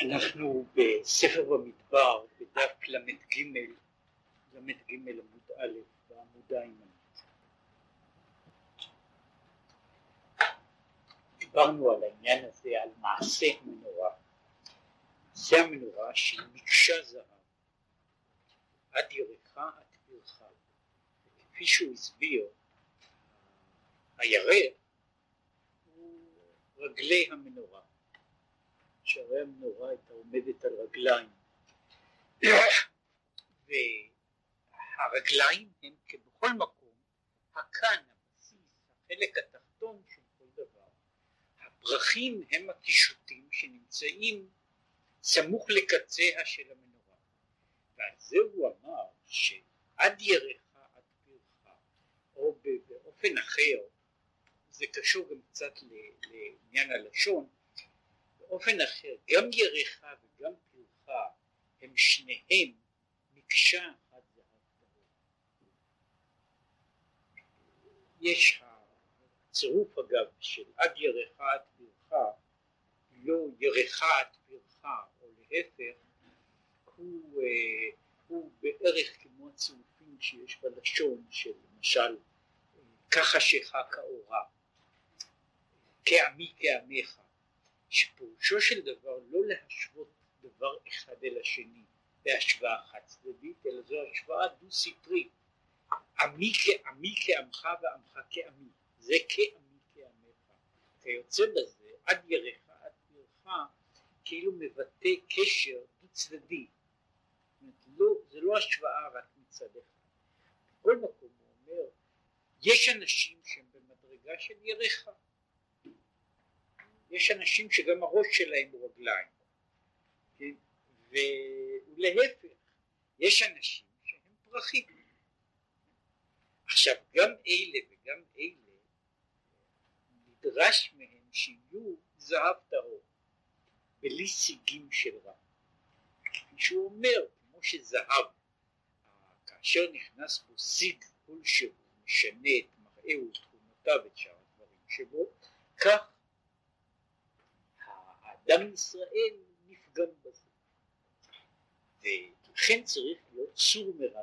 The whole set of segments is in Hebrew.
אנחנו בספר במדבר, בדף ל"ג, ל"ג עמוד א', בעמודה הימנית. דיברנו על העניין הזה, על מעשה המנורה. מעשה המנורה שהיא מקשה זהב, עד ירחה עד פרחה. כפי שהוא הסביר, הירח הוא רגלי המנורה. שהרי המנורה הייתה עומדת על רגליים והרגליים הם כבכל מקום הקן, הבסיס, החלק התחתון של כל דבר. הפרחים הם הקישוטים שנמצאים סמוך לקצה של המנורה ועל זה הוא אמר שעד ירחה עד פרחה או באופן אחר זה קשור גם קצת לעניין הלשון באופן אחר, גם ירחה וגם פרחה הם שניהם מקשה אחת זהב טהור. יש הצירוף אגב של עד ירחה עד פרחה, לא ירחה עד פרחה או להפך, הוא, אה, הוא בערך כמו הצירופים שיש בלשון של למשל ככה שחק האורה, כעמי כעמך שפירושו של דבר לא להשוות דבר אחד אל השני בהשוואה חד צדדית אלא זו השוואה דו סטרית עמי כעמי כעמך ועמך כעמי. זה כעמי כעמך. כיוצא בזה עד ירך עד ירך כאילו מבטא קשר דו צדדי לא, זה לא השוואה רק מצד אחד. בכל מקום הוא אומר יש אנשים שהם במדרגה של ירחה יש אנשים שגם הראש שלהם הוא רגליים, כן? ולהפך, יש אנשים שהם פרחים. עכשיו גם אלה וגם אלה נדרש מהם שיהיו זהב טהור, בלי סיגים של רע. כפי שהוא אומר, כמו שזהב, כאשר נכנס בו סיג כלשהו, משנה את מראהו, תכונותיו, את שאר הדברים שבו, כך גם ישראל נפגם בזה. ולכן צריך להיות צור מרע.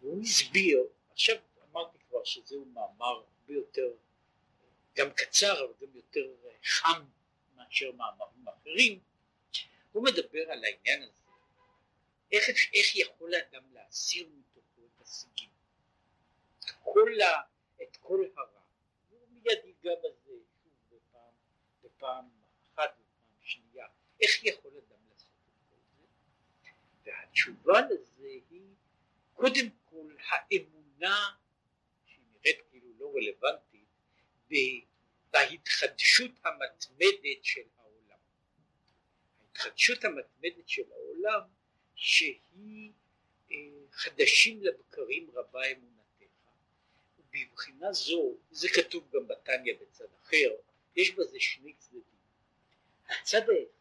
והוא הסביר, עכשיו אמרתי כבר שזהו מאמר הרבה יותר, גם קצר אבל גם יותר חם מאשר מאמרים אחרים, הוא מדבר על העניין הזה, איך, איך יכול האדם להסיר מתוכו את השיגים, כל ה, את כל הרע, והוא מיד ייגע בזה שוב בפעם, בפעם איך יכול אדם לעשות את כל זה? והתשובה לזה היא קודם כל האמונה שהיא נראית כאילו לא רלוונטית בהתחדשות המתמדת של העולם. ההתחדשות המתמדת של העולם שהיא אה, חדשים לבקרים רבה אמונתך ובבחינה זו, זה כתוב גם בתניא בצד אחר, יש בזה שני צדדים הצד האחד,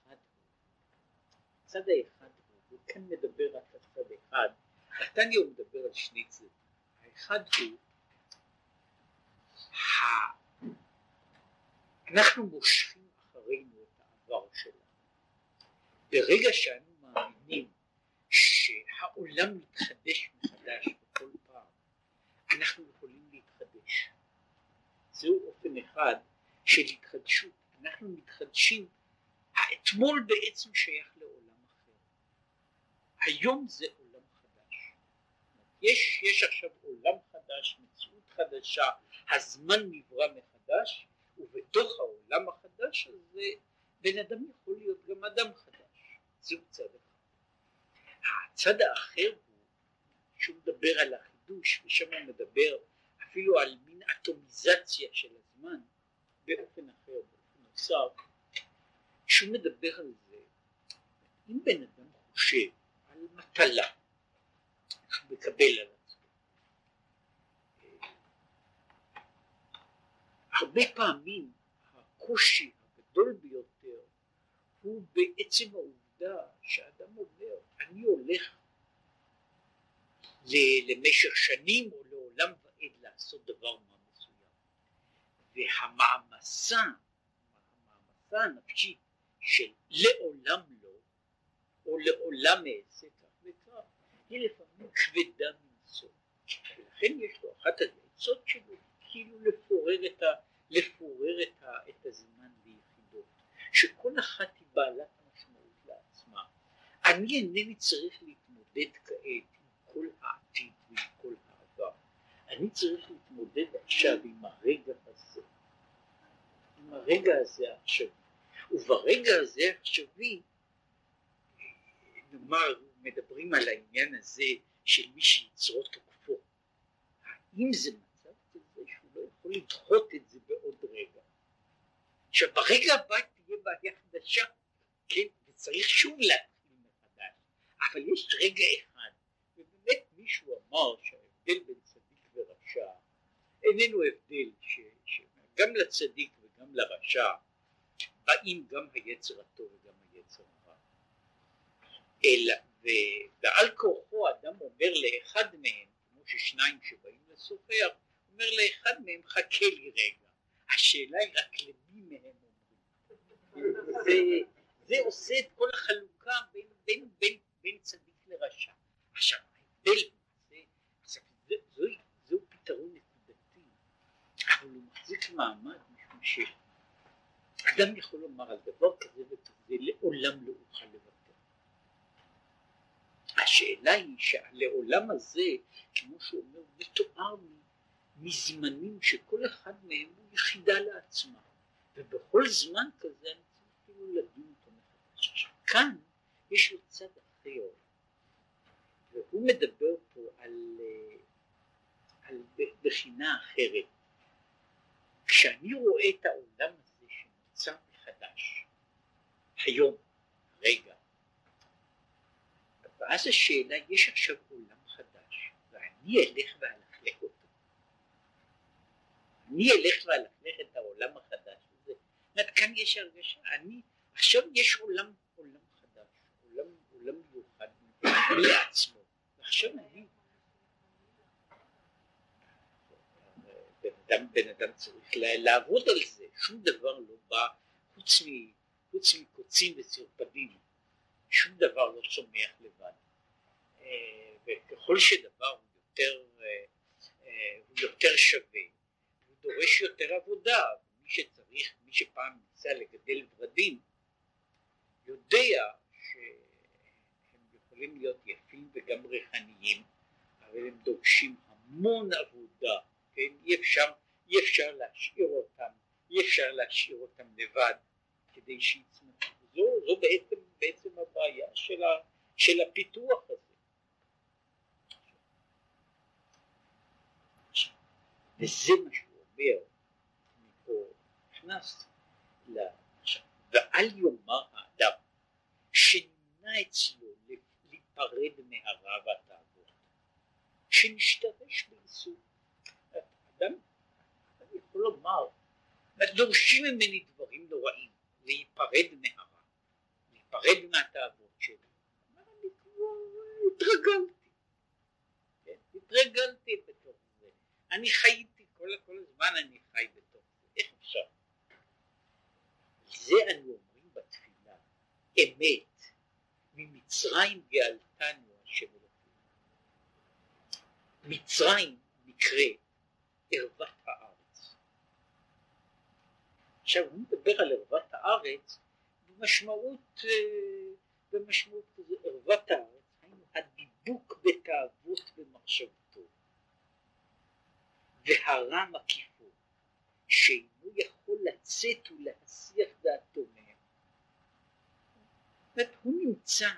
הצד האחד הוא, כאן מדבר רק על צד אחד, התניא הוא מדבר על שני צדדים, האחד הוא, אנחנו מושכים אחרינו את העבר שלנו, ברגע שאנו מאמינים שהעולם מתחדש מחדש בכל פעם, אנחנו יכולים להתחדש, זהו אופן אחד של התחדשות, אנחנו מתחדשים האתמול בעצם שייך. היום זה עולם חדש. יש, יש עכשיו עולם חדש, מציאות חדשה, הזמן נברא מחדש, ובתוך העולם החדש הזה בן אדם יכול להיות גם אדם חדש. זהו צד אחד. הצד האחר הוא שהוא מדבר על החידוש, ושם הוא מדבר אפילו על מין אטומיזציה של הזמן באופן אחר, באופן נוסף. כשהוא מדבר על זה, אם בן אדם חושב על מטלה. שהוא מקבל על עצמו, הרבה פעמים הקושי הגדול ביותר הוא בעצם העובדה שהאדם אומר אני הולך למשך שנים או לעולם ועד לעשות דבר מה מסוים. והמעמסה, המעמסה הנפשית של לעולם לא, או לעולם אעשה כך וכך, היא לפעמים כבדה מנשוא. ולכן יש לו אחת העצות שלו, כאילו לפורר את, ה, לפורר את, ה, את הזמן ביחידות, שכל אחת היא בעלת משמעות לעצמה. אני אינני צריך להתמודד כעת עם כל העתיד ועם כל העבר. אני צריך להתמודד עכשיו עם הרגע הזה, עם הרגע הזה העכשווי. וברגע הזה העכשווי, נאמר, מדברים על העניין הזה של מי שיצרו תוקפו. האם זה מצב כזה שהוא לא יכול לדחות את זה בעוד רגע? עכשיו ברגע הבא תהיה בעיה חדשה, כן, וצריך שוב להתחיל מחדש, אבל יש רגע אחד, ובאמת מישהו אמר שההבדל בין צדיק ורשע איננו הבדל ש, שגם לצדיק וגם לרשע באים גם היצר הטוב וגם. אלא, ועל כורחו אדם אומר לאחד מהם, כמו ששניים שבאים לשוחח, אומר לאחד מהם חכה לי רגע. השאלה היא רק למי מהם אומרים. זה, עושה את כל החלוקה בין, בין, בין, בין צדיק לרשע. עכשיו ההבדל זהו פתרון נקודתי, אבל הוא מחזיק מעמד משום ש... אדם יכול לומר על דבר כזה וכזה לעולם לא אוכל לוותר. השאלה היא שהלעולם הזה, כמו שהוא אומר, מתואר מזמנים שכל אחד מהם הוא יחידה לעצמה, ובכל זמן כזה אני צריך אפילו לדון אותו מחדש. עכשיו כאן יש לו צד אחר, והוא מדבר פה על, על בחינה אחרת. כשאני רואה את העולם הזה נוצר מחדש, היום, רגע. ואז השאלה, יש עכשיו עולם חדש, ואני אלך ואלכלך אותו. אני אלך ואלכלך את העולם החדש הזה. זאת כאן יש הרגשה, אני, עכשיו יש עולם, עולם חדש, עולם, עולם מיוחד לעצמו, ועכשיו אני אדם, בן אדם צריך לעבוד על זה, שום דבר לא בא חוץ מקוצים וצרפדים, שום דבר לא צומח לבד. אה, וככל שדבר הוא יותר, אה, אה, הוא יותר שווה, הוא דורש יותר עבודה, מי שצריך, מי שפעם ניסה לגדל ורדים, יודע שהם יכולים להיות יפים וגם ריחניים, אבל הם דורשים המון עבודה כן? אי אפשר, אי אפשר להשאיר אותם, אי אפשר להשאיר אותם לבד כדי שיצמחו. זו, זו בעצם, בעצם הבעיה של, ה, של הפיתוח הזה. וזה מה שהוא אומר, מפה נכנס עכשיו, ואל יאמר האדם שנמנע אצלו להיפרד מהרע והתאוות, שנשתרש באיסור. אדם, אני יכול לומר, דורשים ממני דברים נוראים, להיפרד מהרע, להיפרד מהתאוות שלי. אומר, אני כבר התרגלתי, כן? התרגלתי בתוך זה, אני חייתי, כל, כל הזמן אני חי בתוך זה, איך אפשר? זה אנו אומרים בתפילה, אמת, ממצרים גאלתנו השם אלוקים. מצרים נקראת ערוות הארץ. עכשיו הוא מדבר על ערוות הארץ במשמעות, אה, במשמעות כזה, ערוות הארץ, הדיבוק בתאוות במחשבתו והרע מקיפו, שאינו יכול לצאת ולהסיח דעתו מהם. זאת הוא נמצא,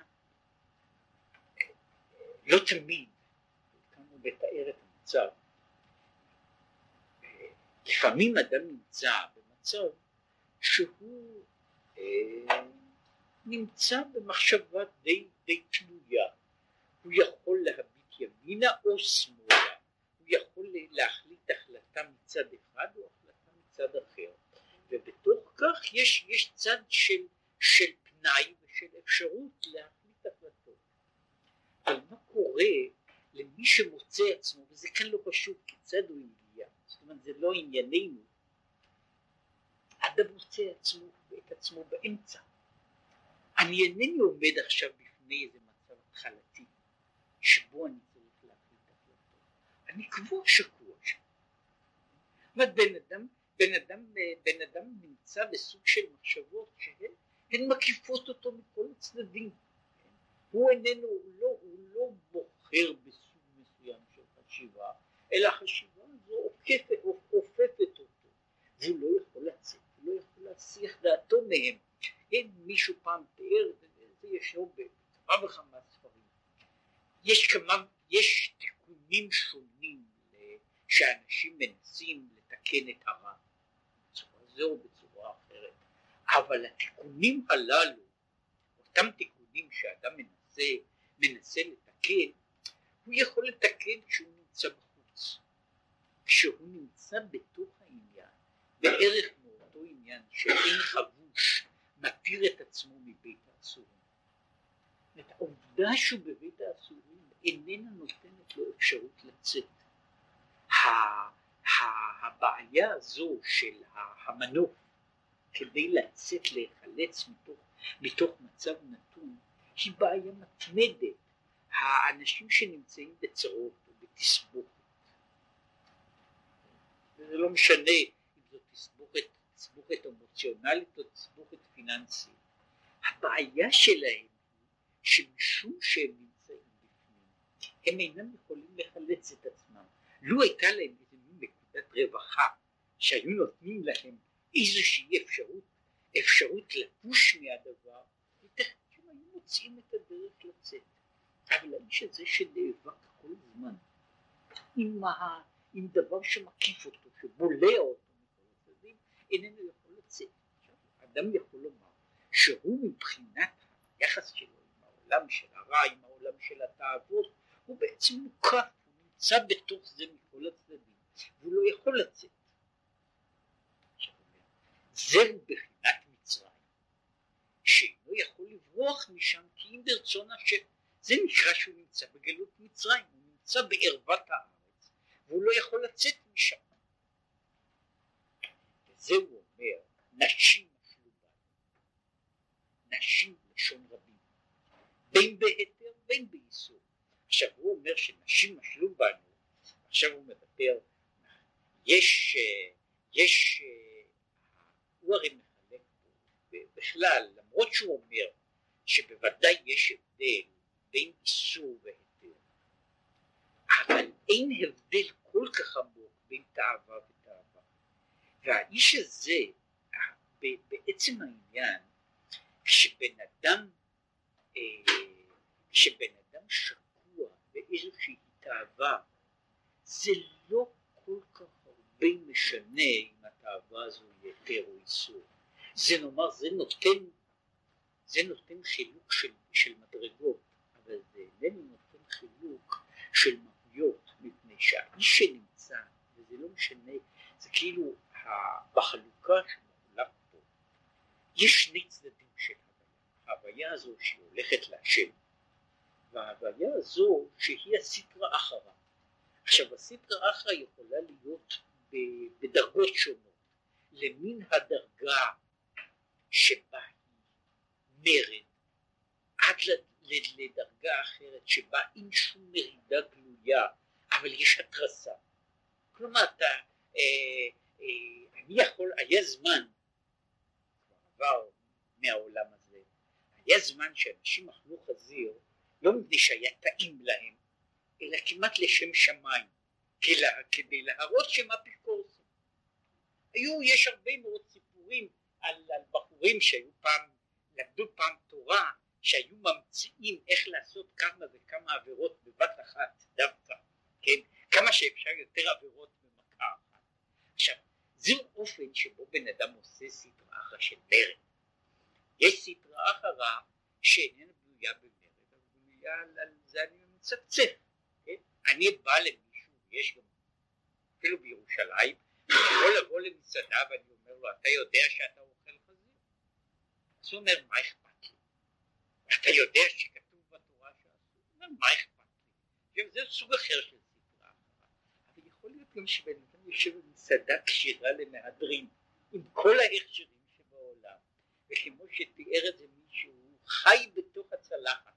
לא תמיד, כאן הוא מתאר את המצב, לפעמים אדם נמצא במצב שהוא נמצא במחשבה די, די תלויה, הוא יכול להביט ימינה או שמאלה, הוא יכול להחליט החלטה מצד אחד או החלטה מצד אחר, ובתוך כך יש, יש צד של, של פנאי ושל אפשרות להחליט החלטות. אבל מה קורה למי שמוצא עצמו, וזה כאן לא פשוט, כיצד הוא אומרת זה לא ענייננו, אדם מוצא עצמו, את עצמו באמצע, אני אינני עומד עכשיו בפני איזה מצב התחלתי שבו אני צריך להחליט החלטות, אני קבוע שקוע שם. זאת אומרת בן אדם, בן אדם, בן אדם נמצא בסוג של מחשבות שהן מקיפות אותו מכל הצדדים. הוא איננו, הוא לא, הוא לא בוחר בסוג מסוים של חשיבה, אלא החשיבה הזו עוקפת, עופפת אותו, והוא לא יכול לצאת, הוא לא יכול להסיח דעתו מהם. כן, מישהו פעם תיאר, זה ישנו בכמה וכמה ספרים, יש כמה, יש תיקונים שונים שאנשים מנסים לתקן את הרע, בצורה זו או בצורה אחרת, אבל התיקונים הללו, אותם תיקונים שאדם מנסה, מנסה לתקן, הוא יכול לתקן כשהוא נמצא בחוץ. כשהוא נמצא בתוך העניין, בערך מאותו עניין שאין חבוש מתיר את עצמו מבית האסורים. העובדה שהוא בבית האסורים איננה נותנת לו אפשרות לצאת. הבעיה הזו של המנוף כדי לצאת להיחלץ מתוך, מתוך מצב נתון היא בעיה מתמדת. האנשים שנמצאים בצרות או בתסבוכת זה לא משנה תסבוכת אמוציונלית או תסבוכת פיננסית. הבעיה שלהם היא שמשום שהם נמצאים בפנים, הם אינם יכולים לחלץ את עצמם. לו הייתה להם איזו נקודת רווחה שהיו נותנים להם איזושהי אפשרות, אפשרות לפוש מהדבר, ייתכן שהם היו מוצאים את הדרך לצאת. אבל האיש הזה שנאבק כל הזמן עם, עם דבר שמקיף אותו, שבולע אותו איננו יכול עכשיו, אדם יכול לומר שהוא מבחינת היחס שלו עם העולם של הרע, עם העולם של התאוות, הוא בעצם מוקף, הוא נמצא בתוך זה מכל הצדדים, והוא לא יכול לצאת. זהו בחינת מצרים, שאינו יכול לברוח משם כי אם ברצון השם. זה נקרא שהוא נמצא בגלות מצרים, הוא נמצא בערוות הארץ, והוא לא יכול לצאת משם. וזה הוא אומר, נשים נפלו בנו, נשים לשון רבים, בין בהיתר בין באיסור. עכשיו הוא אומר שנשים נפלו בנו, עכשיו הוא מדבר, יש, יש, הוא הרי מחלק בכלל, למרות שהוא אומר שבוודאי יש הבדל בין איסור והיתר, אבל אין הבדל כל כך עמוק בין תאווה ותאווה. והאיש הזה, בעצם העניין, כשבן אדם, אה, כשבן אדם שקוע באיזושהי תאווה, זה לא כל כך הרבה משנה אם התאווה הזו היא היתר או איסור. זה נאמר, זה נותן, זה נותן חילוק של, של מדרגות. אבל זה איננו נותן חילוק של מהויות, מפני שהאיש שנמצא, וזה לא משנה, זה כאילו בחלוקה פה, יש שני צדדים של הוויה, ההוויה הזו שהיא הולכת להשם, וההוויה הזו שהיא הסטרה אחרה. עכשיו הסטרה אחרה יכולה להיות בדרגות שונות, למין הדרגה שבה היא מרד עד לדרגה אחרת שבה אין שום מרידה גלויה אבל יש התרסה. כלומר אתה אה, אה, אני יכול היה זמן עבר מהעולם הזה. היה זמן שאנשים אכלו חזיר לא מפני שהיה טעים להם אלא כמעט לשם שמיים כדי להראות שהם אפיקורסים היו יש הרבה מאוד סיפורים על, על בחורים שהיו פעם למדו פעם תורה שהיו ממציאים איך לעשות כמה וכמה עבירות בבת אחת דווקא, כן, כמה שאפשר יותר עבירות במכה אחת. עכשיו, זהו אופן שבו בן אדם עושה סטרה אחרא של מרד. יש סטרה אחרה שאיננה בנויה במרד, אבל בנויה על, זה אני מצפצף, כן? אני בא למישהו, יש גם אפילו בירושלים, יכול לבוא למסעדה ואני אומר לו, אתה יודע שאתה אוכל חזיר? אז הוא אומר, מה אכפת? אתה יודע שכתוב בתורה שאסור, מה אכפת לי? זה סוג אחר של ספרה אבל יכול להיות גם שבן אדם משום מסעדה כשירה למהדרין עם כל ההכשרים שבעולם וכמו שתיאר את זה מישהו הוא חי בתוך הצלחת.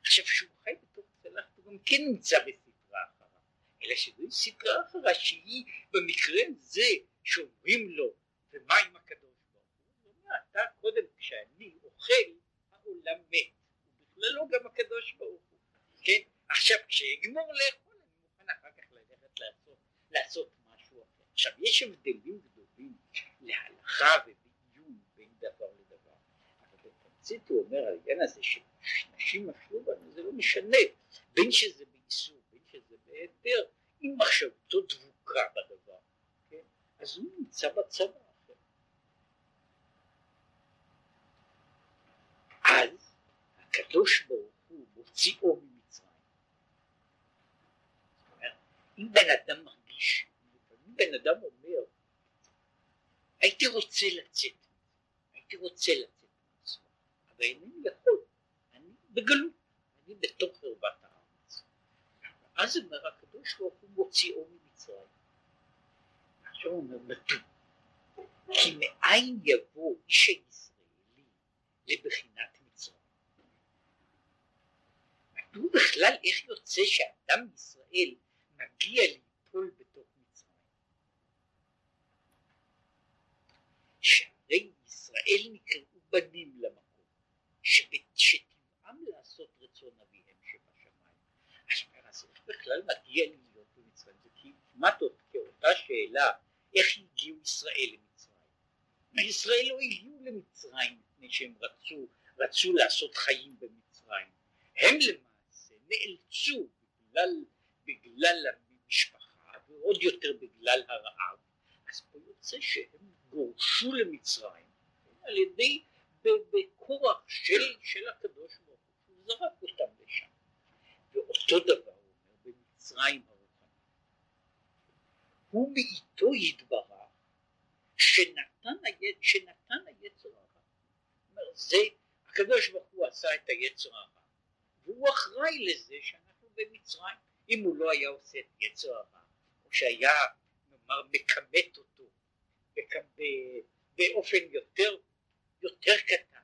עכשיו שהוא חי בתוך הצלחת הוא גם כן נמצא בסדרה אחרה אלא שזו סדרה אחרה שהיא במקרה זה שאומרים לו ומה עם הקדוש ברוך הוא? אומר אתה קודם כשאני אוכל העולם מת. ובכללו לא גם הקדוש ברוך הוא כן? עכשיו כשיגמור לך לעשות, משהו אחר, עכשיו יש הבדלים גדולים להלכה ובעיון בין דבר לדבר, אבל בתמצית הוא אומר על העניין הזה שנשים אכלו בנו זה לא משנה, בין שזה באיסור בין שזה בהיתר, אם מחשבתו דבוקה בדבר, כן, אז הוא נמצא בצבא אחר. אז הקדוש ברוך הוא מוציאו ממצרים. אם בן אדם מרגיש, לפעמים בן אדם אומר, הייתי רוצה לצאת, הייתי רוצה לצאת מעצמו, אבל אינני יכול, אני בגלות, אני בתוך חרבת הארץ. אז אומר הקדוש ברוך הוא מוציאו ממצרים. עכשיו הוא אומר, מדוע? כי מאין יבוא איש הישראלי לבחינת מצרים? מדוע בכלל איך יוצא שאדם ישראל מגיע ליפול בתוך מצרים? שהרי ישראל נקראו בנים למקום, שטבעם לעשות רצון אביהם שבשמיים. אז איך בכלל מגיע להיות במצרים? זה כמעט כאותה שאלה איך הגיעו ישראל למצרים. ישראל לא הגיעו למצרים מפני שהם רצו, רצו לעשות חיים במצרים. הם למעשה נאלצו בגלל, בגלל המשפחה ועוד יותר בגלל הרעב. אז פה יוצא שהם גורשו למצרים על ידי בכורח של, של הקדוש ברוך הוא, הוא זרק אותם לשם. ואותו דבר הוא אומר במצרים הוא מאיתו יתברך שנתן, היצ... שנתן היצר הרע. זה הקדוש ברוך הוא עשה את היצר הרע והוא אחראי לזה שאנחנו במצרים. אם הוא לא היה עושה את יצר הרע או שהיה נאמר מכמת אותו באופן יותר, יותר קטן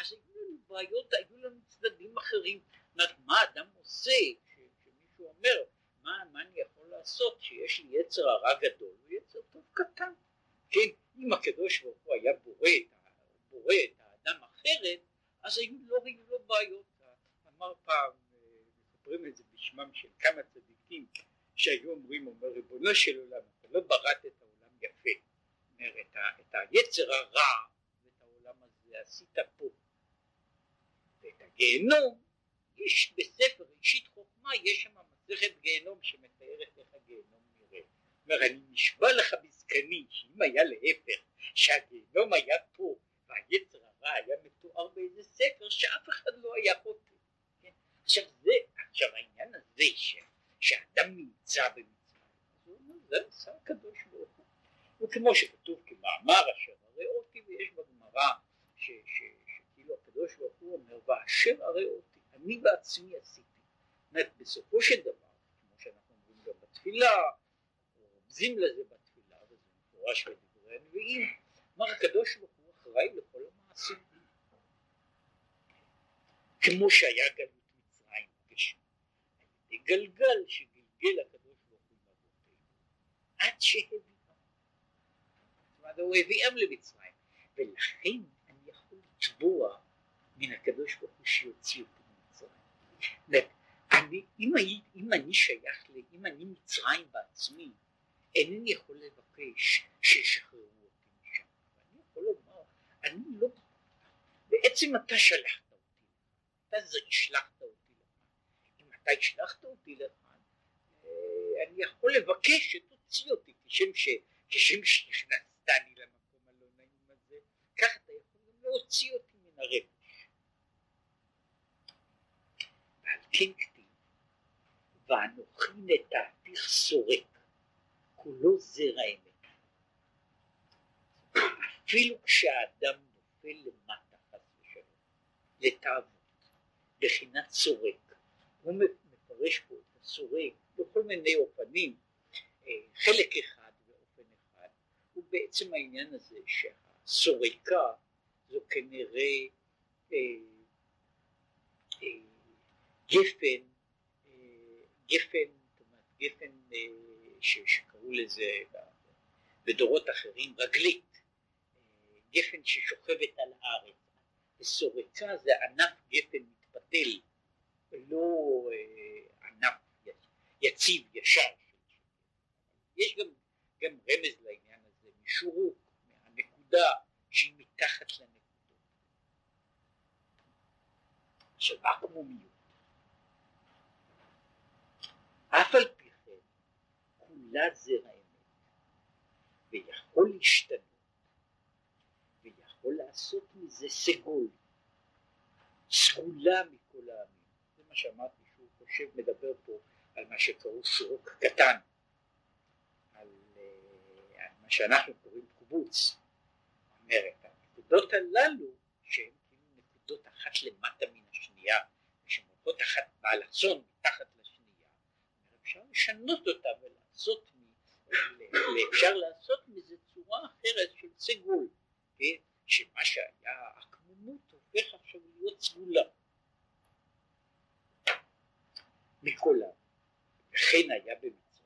אז היו לנו בעיות, היו לנו צדדים אחרים. מה אדם עושה כשמישהו אומר מה, מה אני יכול לעשות שיש לי יצר הרע גדול ויצר טוב קטן. כן, אם הקדוש ברוך הוא היה בורא את, בורא את האדם אחרת, אז היו לא היו לו בעיות. אמר פעם, מספרים את זה בשמם של כמה צדיקים, שהיו אומרים, אומר ריבונו של עולם, אתה לא בראת את העולם יפה. אומר, את, ה, את היצר הרע ואת העולם הזה עשית פה. ואת הגיהנום, יש בספר ראשית חוכמה, יש שם מסכת גיהנום שמתארת איך הגיהנום נראה. אומר אני נשבע לך בזקני שאם היה להפך שהגיהנום היה פה והיצר הרע היה מתואר באיזה ספר שאף אחד לא היה חוטא. כן? עכשיו זה, עכשיו העניין הזה ש, שאדם נמצא במצרים, הוא אומר זה עשה הקדוש ברוך הוא. וכמו שכתוב כמאמר אשר הרי אותי ויש בגמרא שכאילו הקדוש ברוך הוא אומר ואשר הרי אותי אני בעצמי עשיתי אומרת, בסופו של דבר, כמו שאנחנו אומרים גם בתפילה, רומזים לזה בתפילה, וזה מפורש בדברי הנביאים, אמר הקדוש ברוך הוא אחראי לכל המעשים. כמו שהיה גלות מצרים גשם, על גלגל שגלגל הקדוש ברוך הוא עם אבותינו, עד שהביאם. זאת אומרת, הוא הביאם למצרים, ולכן לתבוע מן הקדוש ברוך הוא שיוציא אותי ממצרים. אני, אם, אני, אם אני שייך, ל, אם אני מצרים בעצמי, אינני יכול לבקש שישחררו אותי משם. אני יכול לומר, אני לא, בעצם אתה שלחת אותי, אתה זה השלחת אותי לכאן. אם אתה השלחת אותי לכאן, אה, אני יכול לבקש שתוציא אותי, כשם, ש, כשם שנכנסתני למקום הלא נעים הזה, כך אתה יכול להוציא אותי הרגש. ועל כן ואנוכי נטעתיך סורק, כולו זרע אמת. אפילו כשהאדם נופל למטה חס ושלום, לתאוות, בחינת סורק, הוא מפרש פה את הסורק בכל מיני אופנים, אה, חלק אחד ואופן אחד, הוא בעצם העניין הזה שהסורקה זו כנראה אה, אה, גפן גפן, אומרת גפן אה, שקראו לזה בדורות אחרים רגלית, אה, גפן ששוכבת על הארץ, וסורקה זה ענף גפן מתפתל, לא ענף יציב, ישר. יש גם, גם רמז לעניין הזה, משורוק, מהנקודה שהיא מתחת לנקודות. של עקמומיות. אף על פי כן, כולה זרע אמת, ויכול להשתנות, ויכול לעשות מזה סגול, סגולה מכל העמים. זה מה שאמרתי שהוא חושב, מדבר פה על מה שקראו שורוק קטן, על, אה, על מה שאנחנו קוראים קובוץ. אומרת, הנקודות הללו שהן כאילו נקודות אחת למטה מן השנייה, שהן הולכות אחת באלכסון מתחת לשנייה, אפשר לשנות אותה ולעשות, אפשר לעשות מזה צורה אחרת של סגול, כן? שמה שהיה עקמומות הופך עכשיו להיות סגולה. מכל העם. וכן היה במצרים.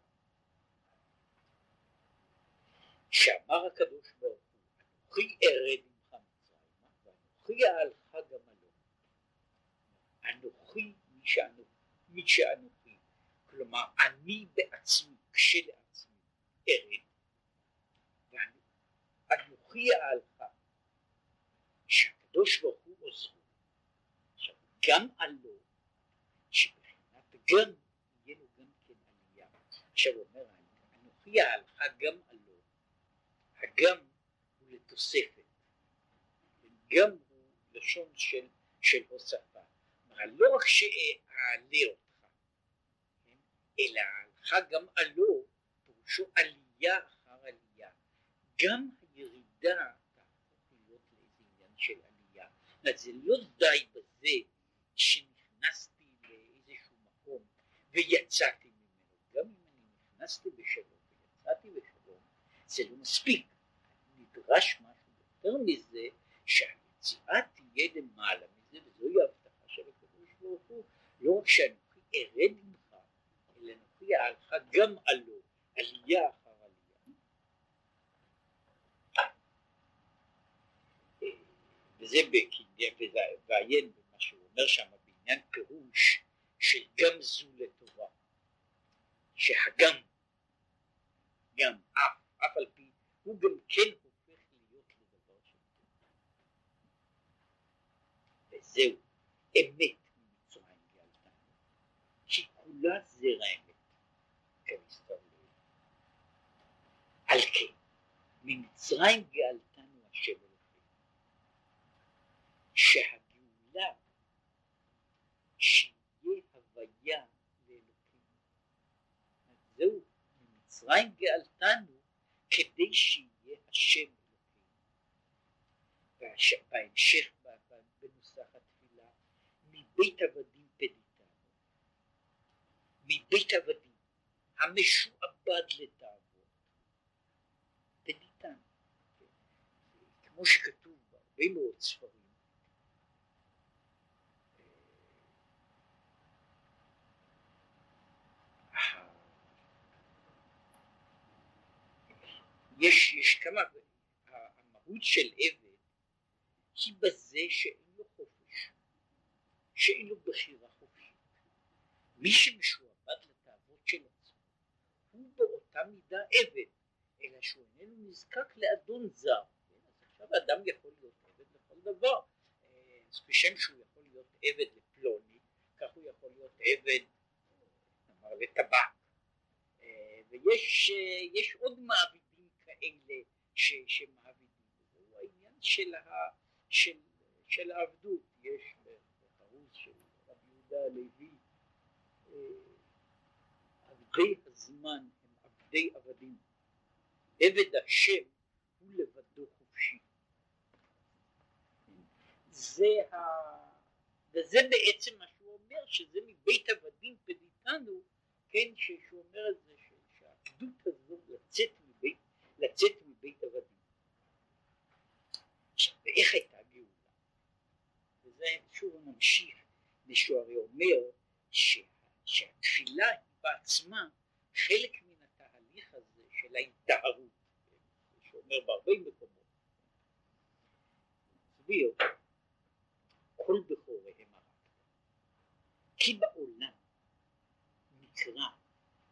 שאמר הקדוש ברוך הוא, אנוכי ארד ממך מצרימה, ואנוכי אהלך גמלו. אנוכי מי שאנוכי, מי שאנוכי. כלומר, אני בעצמי, כשלעצמי, ארד, ואנוכי אהלך, שהקדוש ברוך הוא עוזרו. עכשיו, גם עלו, שבחינת גם עכשיו אומר אנוכי ההלכה גם עלו, הגם הוא לתוספת, גם הוא לשון של, של הוספה, לא רק שאעלה אותך? אלא ההלכה גם עלו, פירושו עלייה אחר עלייה, גם הירידה תהפוך להיות לאיזה עניין של עלייה, זה לא די בזה שנכנסתי לאיזשהו מקום ויצאתי נכנסתי בשלום ויצאתי בשלום, זה לא מספיק. נדרש משהו יותר מזה, שהיציאה תהיה למעלה מזה, וזוהי ברוך הוא, לא רק שאנוכי ארד ממך, אלא אנוכי אעלך גם עלו, עלייה אחר עלייה. וזה ועיין במה שהוא אומר שם בעניין פירוש של גם זו לטובה. שהגם גם אף, אף על פי, הוא גם כן הופך להיות לדבר של טוב. וזהו, אמת ממצרים גאלתנו, כי כולה זרע אמת, כמסתבר על כן, ממצרים גאלתנו השם אלוהים, שהגאולה שיהיה הוויה זהו, ממצרים גאלתנו כדי שיהיה השם אלוקים. בהמשך בנוסח התפילה, מבית עבדים. מבית עבדים, המשועבד לתאוות, פדיתנו. כמו שכתוב בהרבה מאוד ספרים, יש, יש כמה, המהות של עבד היא בזה שאין לו חופש, שאין לו בחירה חופשית. מי שמשועבד לתאוות של עצמו הוא באותה מידה עבד, אלא שהוא איננו נזקק לאדון זר. אז עכשיו האדם יכול להיות עבד לכל דבר. אז כשם שהוא יכול להיות עבד לפלוני, כך הוא יכול להיות עבד, נאמר, לטבק. ויש עוד מעביד כאלה ש, שמעבידים, הוא העניין של, ה, של, של העבדות, יש בחרוז של רבי יהודה הלוי, אה, עבדי הזמן עבדי עבדים, עבד השם הוא לבדו חופשי. זה ה... וזה בעצם מה שהוא אומר, שזה מבית עבדים פדיתנו, כן, שהוא אומר את זה, שהעבדות הזו לצאת לצאת מבית עבדים. עכשיו, ואיך הייתה גאולה? וזה שוב הוא ממשיך, מישהו הרי אומר ש, שהתפילה היא בעצמה חלק מן התהליך הזה של ההיטהרות, שאומר בהרבה מקומות, מסביר, כל בכוריהם הרב, כי בעולם נקרא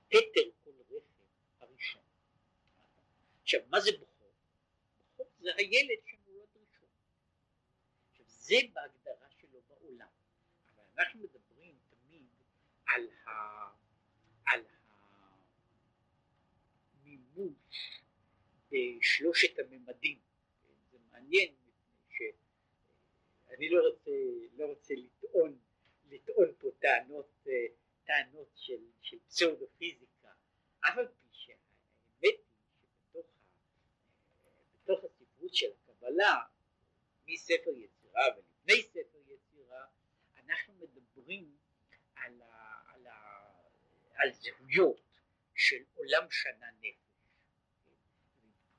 פטר כל רכב הראשון. עכשיו מה זה בכור? בכור זה הילד שנולד ראשון. עכשיו זה בהגדרה שלו בעולם, אבל אנחנו מדברים תמיד על, ה, על המימוש בשלושת הממדים. זה מעניין מפני שאני לא רוצה, לא רוצה לטעון, לטעון פה טענות, טענות של, של פסאודו פיזיקה, אף על פי שהאמת היא שבתוך בתוך הספרות של הקבלה, מספר יצירה ולפני ספר יצירה, אנחנו מדברים על, ה, על, ה, על זהויות של עולם שנה נפש.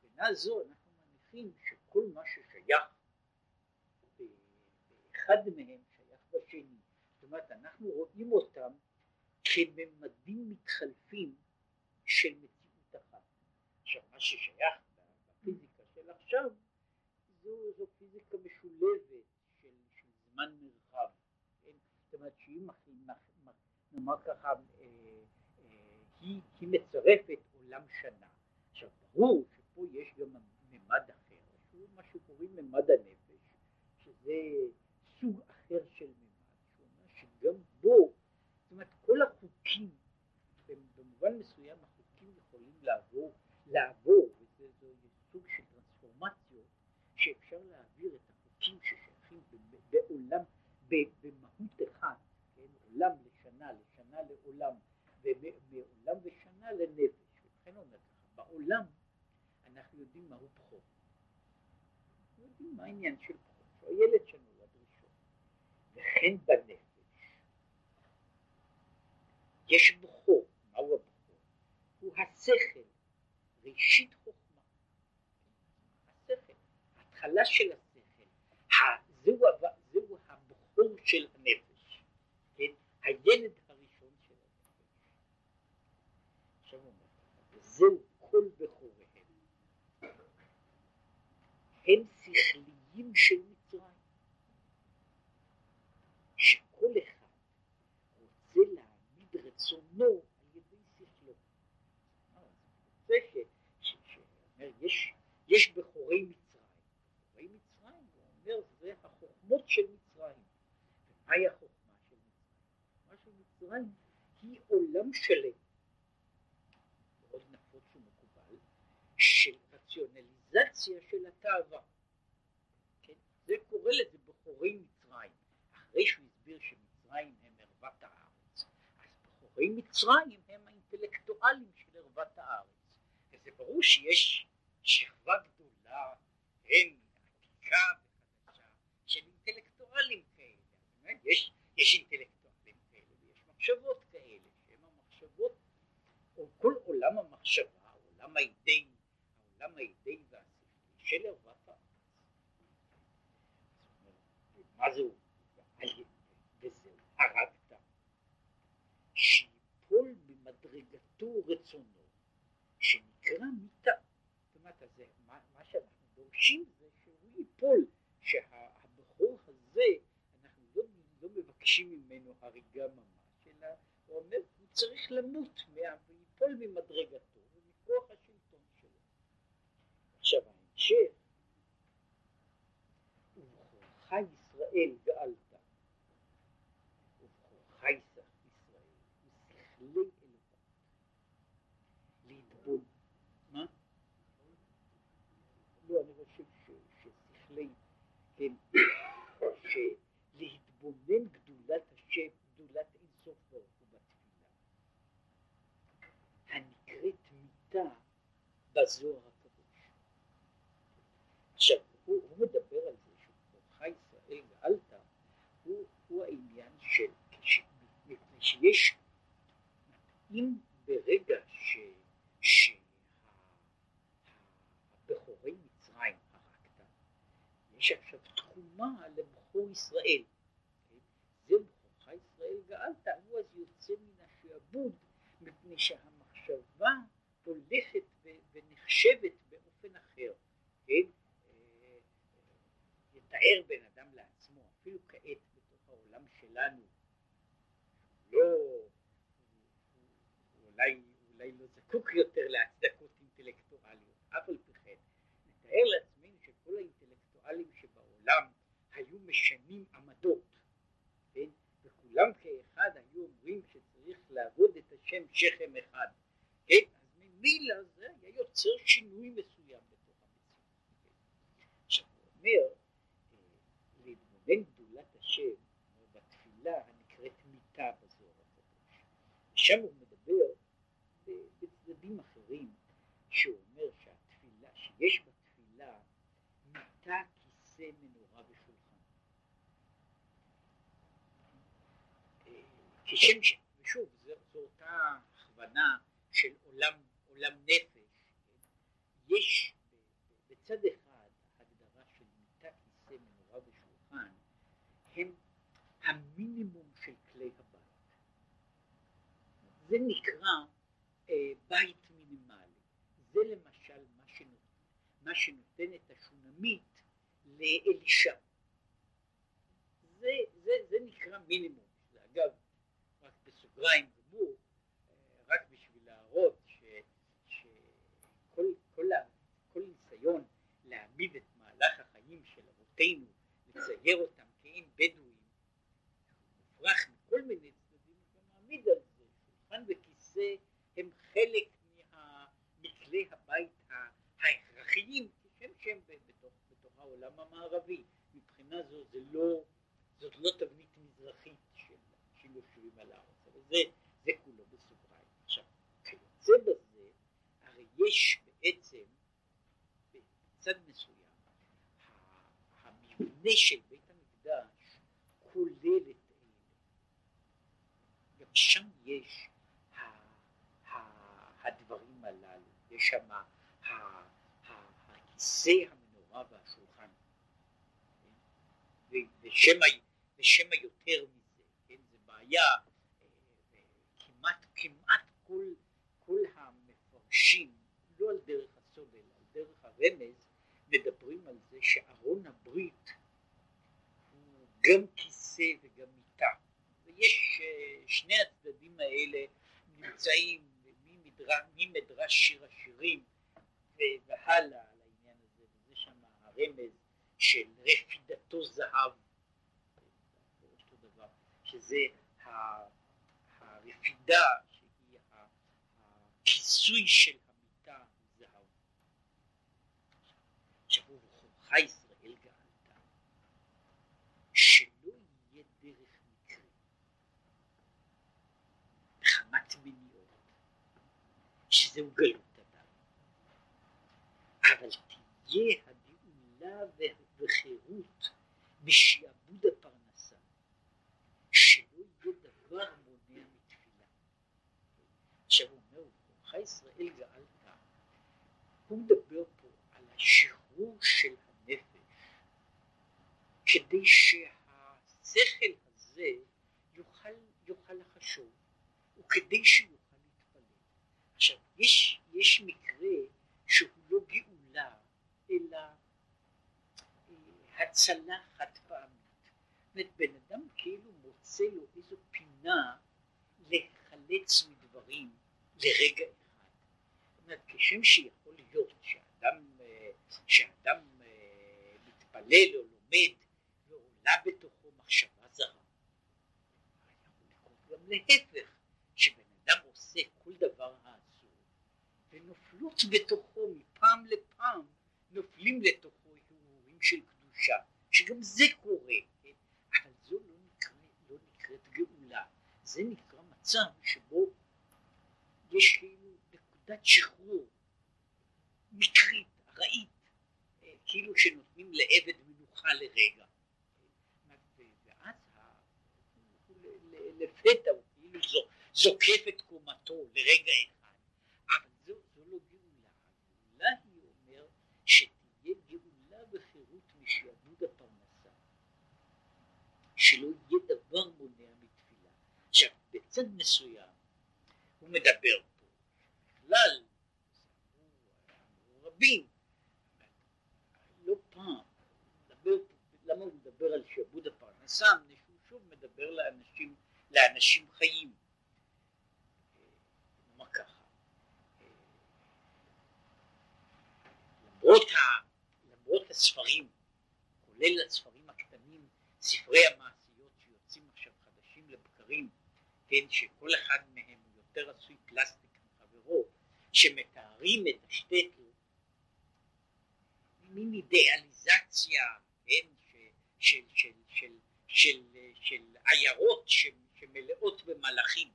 מבחינה זו אנחנו מניחים שכל מה ששייך באחד מהם שייך בשני. זאת אומרת אנחנו רואים אותם כממדים מתחלפים של מציאות אחת. עכשיו מה ששייך בפיזיקה של עכשיו זו, זו פיזיקה משולבת של, של זמן מרחב. כן? זאת אומרת שאם נאמר ככה אה, אה, היא, היא מצרפת עולם שנה. עכשיו ברור שפה יש גם ממד אחר, שהוא מה שקוראים ממד הנפש, שזה סוג אחר של ממד, שגם בו. זאת אומרת כל החוקים במובן מסוים החוקים יכולים לעבור, לעבור וזה סוג של טרנספורמציות שאפשר להעביר את החוקים ששייכים בעולם, במהות אחת, כן, עולם לשנה, לשנה לעולם ומעולם ושנה לנפש, ובכן אומר ככה, בעולם אנחנו יודעים מהו בכור, יודעים מה העניין של שהוא הילד ראשון, וכן בנפש יש בכור, מהו הבכור? הוא השכל, ראשית חוכמה. השכל, ההתחלה של השכל, זהו, זהו הבכור של הנפש, כן? הילד הראשון של הנפש. עכשיו הוא אומר, וזהו כל בכוריהם. הם שכליים של מצרים, שכל אחד רצונו על ידי שכלו. זה שאומר יש, יש בכורי מצרים, בכורי מצרים הוא אומר זה החוכמות של מצרים. ומהי החוכמה של מצרים? החוכמה של מצרים היא עולם שלם, מאוד נפוץ ומקובל, של רציונליזציה של התאווה. כן? זה קורא לזה בכורי מצרים, אחרי שהוא הסביר שמצרים. בכורי מצרים הם האינטלקטואלים של ערוות הארץ. וזה ברור שיש שכבה גדולה, כן, עתיקה וחדשה, של אינטלקטואלים כאלה. יש, יש אינטלקטואלים כאלה ויש מחשבות כאלה, שהן המחשבות, או כל עולם המחשבה, עולם האידאי, העולם האידאי והשכלי של ערוות הארץ. מה זהו? וזהו, הרג במדרגתו רצונו, שנקרא מיתה. זאת אומרת, אז מה, מה שאנחנו דורשים זה שהוא ייפול, שהבחור הזה, אנחנו לא, לא מבקשים ממנו הריגה ממש, אלא הוא אומר, הוא צריך למות וייפול ממדרגתו ומכוח השלטון שלו. עכשיו ההמשך, ובכורך ישראל גאלת שכלי אלוקות. להתבונן, מה? לא, אני חושב ששכלי, כן, שלהתבונן גדולת השם, גדולת אינסוף ברוך הוא בתפילה, הנקראת מיתה בזוהר הקדוש. עכשיו, הוא, הוא מדבר על זה שבכורך ישראל ואלת, הוא, הוא העניין של, מפני שיש אם ברגע ש... שהבכורי מצרים הרגת, יש עכשיו תחומה לבכור ישראל. זה בכורך ישראל גאלת, הוא אז יוצא מן השעבוד מפני שהמחשבה הולכת ונחשבת באופן אחר, כן? אה, יתאר בן אדם לעצמו, אפילו כעת בתוך העולם שלנו, לא, אולי, אולי לא זקוק יותר להצדקות אינטלקטואליות, אף על פי כן, נתאר לעצמנו שכל האינטלקטואלים שבעולם היו משנים עמדות, כן? וכולם כאחד היו אומרים שצריך לעבוד את השם שכם אחד, כן? ממילא זה היה יוצר שינוי מסוים בתוך המציאות. עכשיו הוא אומר, אה, להתבונן גדולת השם בתפילה הנקראת מיתה בזוהר הקדוש. שם הוא מדבר בצדדים אחרים, שהוא אומר שהתפילה, שיש בתפילה מיתה, כיסא, מנורה ושולחן. אה, כשם ש... ושוב, זו, זו אותה הכוונה של עולם, עולם נפש, יש בצד אחד הגדרה של מיטה, כיסא, מנורה ושולחן, הם המינימום של כלי הבית. זה נקרא אה, בית מינימלי. זה למשל מה שנותן, מה שנותן את השונמית לאלישע. זה, זה, זה נקרא מינימום. אגב, רק בסוגריים גמור, רק בשביל להראות כל, כל ניסיון להעמיד את מהלך החיים של אבותינו, לצייר אותם כעין בדואים, מופרך מכל מיני צדדים, אתה מעמיד על זה, שולחן וכיסא הם חלק מכלי הבית ההכרחיים, כשם שהם בתוך, בתוך העולם המערבי. מבחינה זו זה לא, זאת לא תבנית מזרחית של, של יושבים על הארץ, אבל זה, זה כולו בסוגריים. עכשיו, כיוצא בזה, הרי יש בעצם, בצד מסוים, המבנה של בית המקדש כולל את אלה. גם שם יש הדברים הללו, יש שם הכיסא, המנורה והשולחן. ושמא, ושמא יותר מזה, כן, זה בעיה, אה, כמעט, כמעט כל, כל המפרשים, לא על דרך הסוד אלא על דרך הרמז, מדברים על זה שארון הברית גם כיסא וגם מיטה. ויש אה, שני הצדדים האלה נמצאים ממדרש שיר השירים והלאה על העניין הזה, וזה שם הרמז של רפידתו זהב, דבר, שזה הרפידה שהיא הכיסוי של המיטה זהב. עכשיו הוא חי ישראל גאלתה, שלא יהיה דרך מקרה, מחמת מניעות, שזהו גלות אדם, אבל תהיה הגאולה וחירות בשעבוד הפרנסה, שלא יהיה דבר מונע מתפילה. עכשיו הוא אומר, חי ישראל גאלת, הוא מדבר פה על השחרור של הנפש, כדי שהשכל הזה יוכל, יוכל לחשוב, וכדי. עכשיו, יש, יש מקרה שהוא לא גאולה, אלא הצלה חד פעמית. זאת אומרת, בן אדם כאילו מוצא לו איזו פינה להיחלץ מדברים לרגע אחד. זאת אומרת, כשם שיכול להיות שאדם, שאדם מתפלל או לומד ועולה בתוכו מחשבה זרה. יכול לקרות גם להפך, שבן אדם עושה כל דבר האסור ונופלות בתוכו מפעם לפעם נופלים לתוכו הרהורים של קדושה, שגם זה קורה, כן? אבל זו לא נקראת, לא נקראת גאולה, זה נקרא מצב שבו יש כאילו נקודת שחרור מקרית, ארעית, כאילו שנותנים לעבד מנוחה לרגע. ואז לפתע הוא כאילו זוקף את קומתו לרגע אחד, אבל זו, זו לא גאולה, הגאולה היא אומר שתהיה גאולה וחירות משעבוד הפרנסה, שלא יהיה דבר מונע מתפילה. עכשיו, בצד מסוים הוא מדבר פה, בכלל, רבים, לא פעם, מדבר, למה הוא מדבר על שעבוד הפרנסה? מפני שהוא שוב מדבר לאנשים, לאנשים חיים. נאמר ככה, למרות, ה, למרות הספרים, כולל הספרים הקטנים, ספרי המעשיות שיוצאים עכשיו חדשים לבקרים, כן, שכל אחד מהם הוא יותר עשוי פלסטיק מחברו, שמתארים את השטטל מין אידיאליזציה, כן, של, של, של, של, של עיירות שמלאות במלאכים.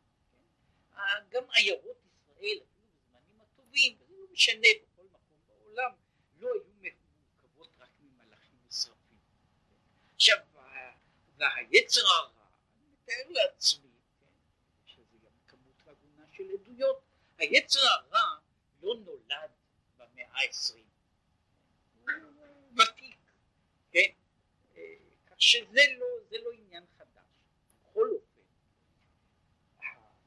כן? גם עיירות ישראל, אפילו בזמנים הטובים, זה לא משנה בכל מקום בעולם, לא היו מורכבות רק ממלאכים ושרפים. עכשיו, והיצר הרע, אני מתאר לעצמי, כן, יש לזה גם כמות הגונה של עדויות, היצר הרע לא נולד במאה העשרים. ותיק, כן? כך שזה לא, לא עניין חדש. בכל אופן,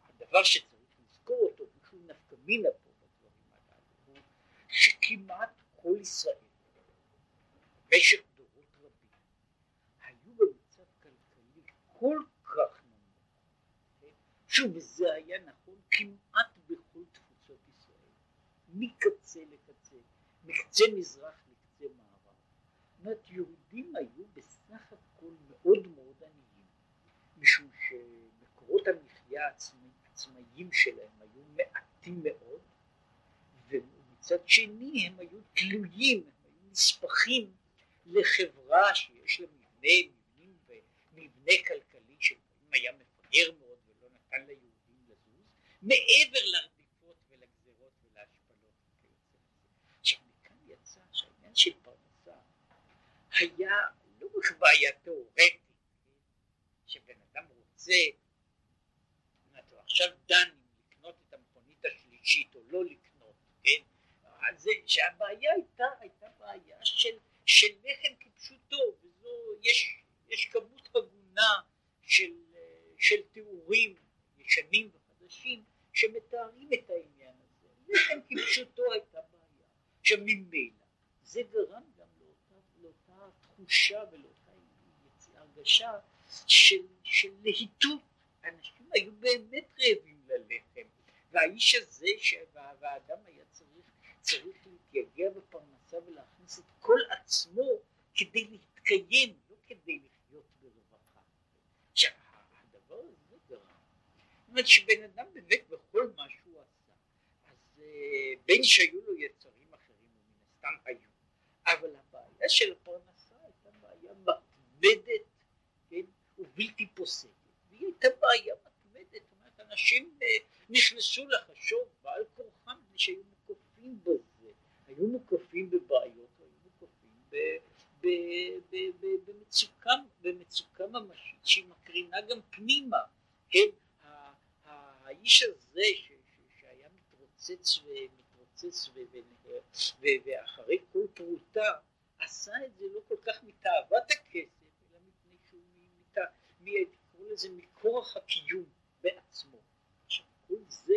הדבר שצריך לזכור אותו, בכלל נפקא מינה פה בדברים הללו, הוא שכמעט כל ישראל, במשך דורות רבים, היו במצב כלכלי כל כך נמוך, כן? שוב, זה היה נכון כמעט בכל תפוצות ישראל, מקצה לקצה, מקצה מזרח אומרת יהודים היו בסך הכל מאוד מאוד עניים משום שמקורות המחיה העצמאיים שלהם היו מעטים מאוד ומצד שני הם היו תלויים, הם היו נספחים לחברה שיש לה מבנה, מבנים ומבנה כלכלי שלפעמים היה מפגר מאוד ולא נתן ליהודים לזוז. מעבר לרדיפות ולגזרות ולהשפלות עכשיו מכאן יצא שהעניין של היה לא בעיה תיאורטית, שבן אדם רוצה, הוא עכשיו דן אם לקנות את המכונית השלישית או לא לקנות, כן? אז שהבעיה הייתה, הייתה בעיה של, של לחם כפשוטו, וזו, יש, יש כמות הגונה של, של תיאורים ישנים וחדשים שמתארים את העניין הזה. לחם כפשוטו הייתה בעיה. עכשיו זה גרם תחושה ולאותה הרגשה של, של להיטות. אנשים היו באמת רעבים ללחם, והאיש הזה, והאדם היה צריך, צריך להתייגע בפרנסה ולהכניס את כל עצמו כדי להתקיים, לא כדי לחיות ברווחה. עכשיו, הדבר הזה גרם. זאת אומרת שבן אדם באמת בכל מה שהוא עשה, אז אה, בין שהיו לו יצרים אחרים, ומן הסתם היו, אבל הבעיה של הפרנסה מתמדת כן, ובלתי פוסקת. והיא הייתה בעיה מתמדת, זאת אומרת אנשים אה, נכנסו לחשוב בעל כורחם שהיו מוקפים בזה, היו מוקפים בבעיות, היו מוקפים במצוקה, במצוקה ממשית שהיא מקרינה גם פנימה, כן, האיש הזה שהיה מתרוצץ ומתרוצץ ואחרי כל פרוטה עשה את זה לא כל כך מתאוות הכסף, מפני קוראים לזה מכורח הקיום בעצמו. עכשיו כל זה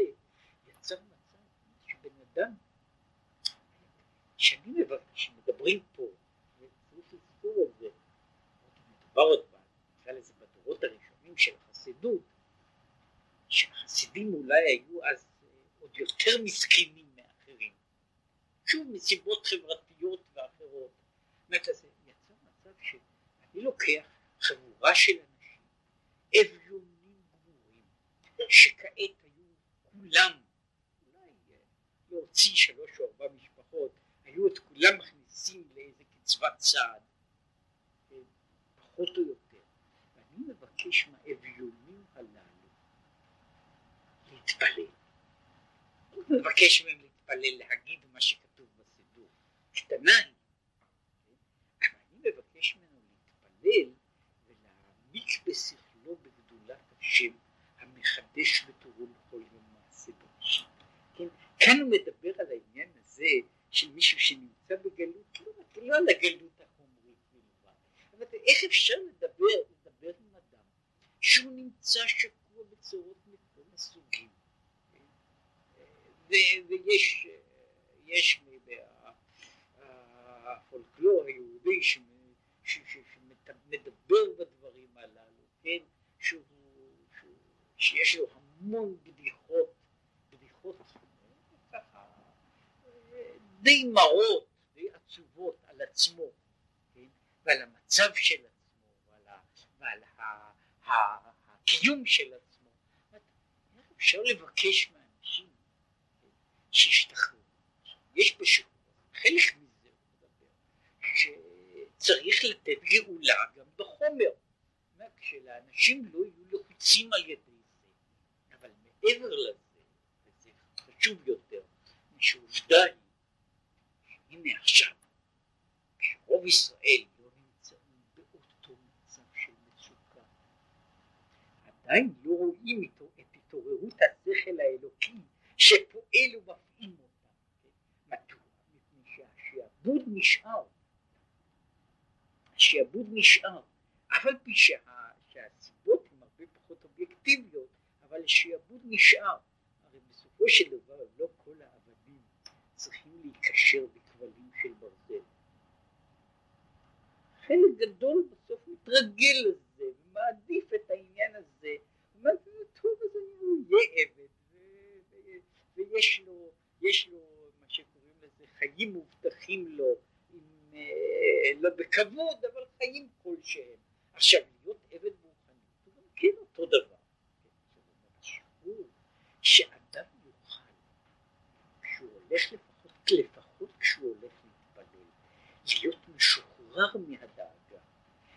יצר מצב שבן אדם, שאני מבקש, שמדברים פה, וצריך לזכור את זה, מדובר עוד נקרא לזה בדורות הראשונים של החסידות, שהחסידים אולי היו אז עוד יותר מסכנים מאחרים, שוב מסיבות חברתיות ואחרות, אומרת לזה, יצא מצב שאני לוקח חבורה של אביונים גמורים, שכעת היו כולם, אולי להוציא שלוש או ארבע משפחות, היו את כולם מכניסים לאיזה קצבת סעד, כן, פחות או יותר, ואני מבקש מהאביונים הללו להתפלל. אני מבקש מהם להתפלל, להגיד מה שכתוב בסידור. קטנה היא להתפלל ולהעמיק בגדולת השם המחדש בתורו בכל יום מעשה בראשית. כן? כאן הוא מדבר על העניין הזה של מישהו שנמצא בגלות, לא, לא על הגלות החומרית בלבד, אבל איך אפשר לדבר, לדבר עם אדם שהוא נמצא שקוע בצורות מכל הסוגים, כן? ויש יש הפולקלור היהודי שמדבר בדברים הללו, כן, שהוא, שיש לו המון בדיחות, בדיחות ככה די מרות, די עצובות על עצמו, כן, ועל המצב של עצמו, ועל, ה, ועל ה, ה, הקיום של עצמו. אפשר לבקש מאנשים כן, שישתחררו. יש בשחרור, חלק מזה שצריך לתת גאולה גם בחומר. כשלאנשים לא יהיו לחוצים על ידי מעבר לזה, וזה חשוב יותר, משעובדה היא, שהנה עכשיו, כשרוב ישראל לא נמצאים באותו מצב של מצוקה, עדיין לא רואים את התעוררות השכל האלוקי שפועל ומפעים אותם. מדוע? מפני שהשעבוד נשאר. השעבוד נשאר. אף על פי שה, שהסיבות הן הרבה פחות אובייקטיביות, אבל השעבוד נשאר. הרי בסופו של דבר לא כל העבדים צריכים להיקשר בכבלים של ברזל. חלק גדול בסוף מתרגל לזה ומעדיף את העניין הזה, אומר, טוב אז אני אהיה עבד, ויש לו, יש לו מה שקוראים לזה חיים מובטחים לו, עם, אה, לא בכבוד אבל חיים כלשהם. עכשיו להיות עבד רוחני זה גם כן אותו דבר. שאדם יוכל, כשהוא הולך לפחות, לפחות כשהוא הולך להתפלל, להיות משוחרר מהדאגה,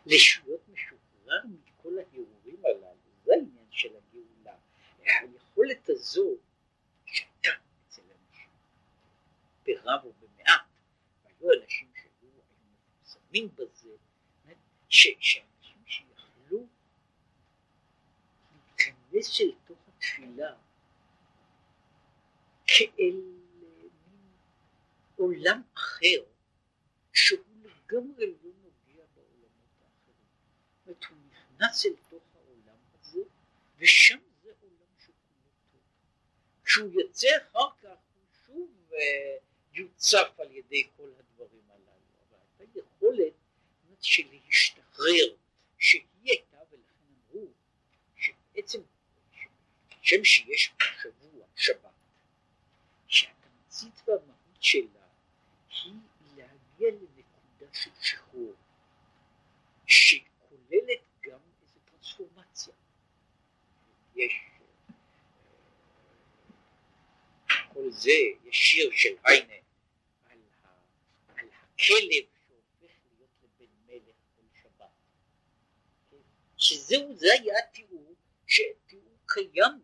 להיות משוחרר מכל ההרהורים הללו, זה העניין של הגאולה. היכולת הזו שהייתה אצל אנשים, ברב או במעט, והיו אנשים שהיו מפורסמים בזה, שאנשים שיכלו להיכנס אל תוך התפילה כאל מין עולם אחר שהוא לגמרי לא נוגע בעולמות האחרים. זאת אומרת, הוא נכנס אל תוך העולם הזה ושם זה עולם שכולו טוב. כשהוא יוצא אחר כך הוא שוב אה, יוצף על ידי כל הדברים הללו, אבל הייתה יכולת של להשתחרר שהיא הייתה ולכן אמרו שבעצם כשם שיש שבוע, שבת התמצית והמהות שלה היא להגיע לנקודה של שחרור שכוללת גם איזו טרנספורמציה. יש כל זה, יש שיר של היינה על, ה, על הכלב שהופך להיות לבן מלך כל שבת. שזהו, זה היה תיאור, תיאור קיים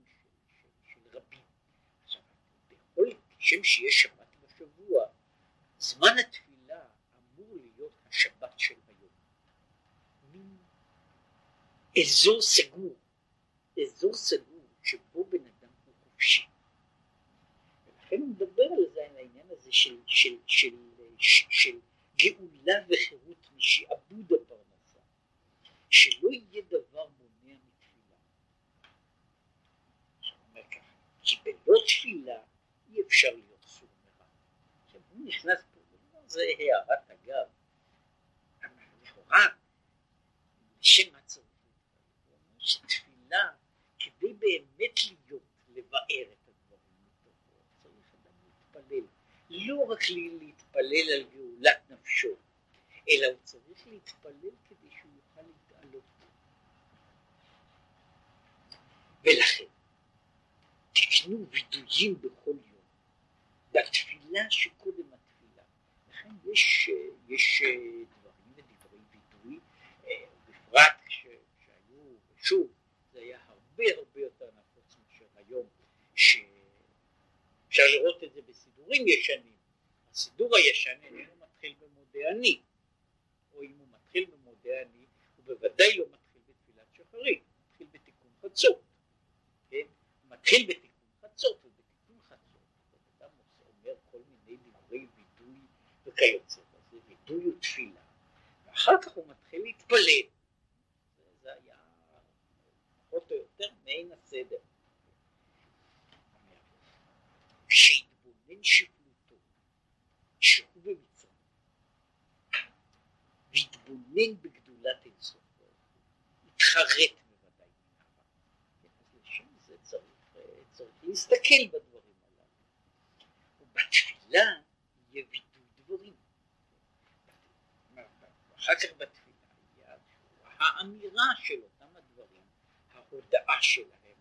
של, רבים. בכל כשם שיש שבת בשבוע, זמן התפילה אמור להיות השבת של היום. מין אזור סגור, אזור סגור שבו בן אדם הוא חופשי. ולכן הוא מדבר על זה, על העניין הזה של, של, של, של, של גאולה וחירות משעבוד הפרנסה, שלא יהיה דבר מונע מתפילה. כי בלא תפילה אי אפשר להיות סור מרע. עכשיו הוא נכנס פה, זה הערת אגב, לכאורה, לשם מה צריך להתפלל? אומר שתפילה, כדי באמת להיות, לבאר את הדברים מתוכו, צריך אדם להתפלל. לא רק להתפלל על גאולת נפשו, אלא הוא צריך להתפלל כדי שהוא יוכל להתעלות. ולכן, תקנו וידויים בכל יום. בתפילה שקודם התפילה. לכן יש, יש דברים ודברי וידוי, בפרט שהיו, ושוב, זה היה הרבה הרבה יותר נפוץ מאשר היום, שאפשר לראות את זה בסידורים ישנים. הסידור הישן איננו מתחיל במודה אני, או אם הוא מתחיל במודה אני, הוא בוודאי לא מתחיל בתפילת שחרית, הוא מתחיל בתיקון חצות, כן? הוא מתחיל בתיקון חצות, וכיוצא בזה, וידוי ותפילה, ואחר כך הוא מתחיל להתפלל. זה היה פחות או יותר מעין הסדר. שיתבונן שפלותו, שהוא במצרים, ויתבונן בגדולת אינסוף, יתחרט בוודאי. אז לשם זה צריך, צריך להסתכל בדברים הללו. ובתפילה יהיה וידוי דברים. אחר כך בתפילה האמירה של אותם הדברים, ההודעה שלהם,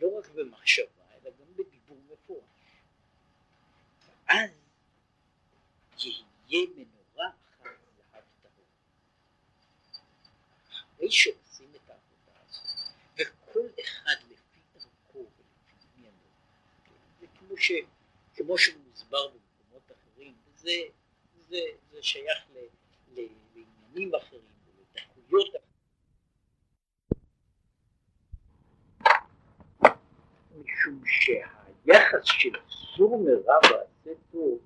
לא רק במחשבה, אלא גם בדיבור מפורש. ואז יהיה מנורה אחת זהב טהור. אחרי שעושים את העבודה הזאת, וכל אחד לפי דרכו ולפי עניינו, זה כמו, ש, כמו שמוסבר במקומות אחרים, וזה זה, זה שייך ל, ל, לעניינים אחרים ולדקויות אחרות. משום שהיחס של סור מרע ועשה טוב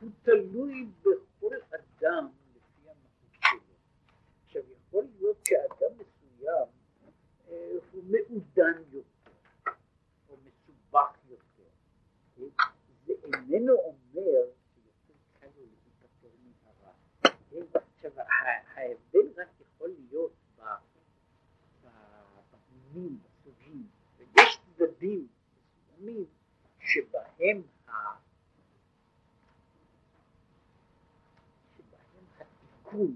הוא תלוי בכל אדם לפי המהות שלו. עכשיו יכול להיות שאדם מסוים אה, הוא מעודן יותר או מסובך יותר. זה איננו אומר שיותר קל לו להיפטר מן הרע. עכשיו ההבדל רק יכול להיות במינים, בסוגים, ויש צדדים מסוימים שבהם התיקון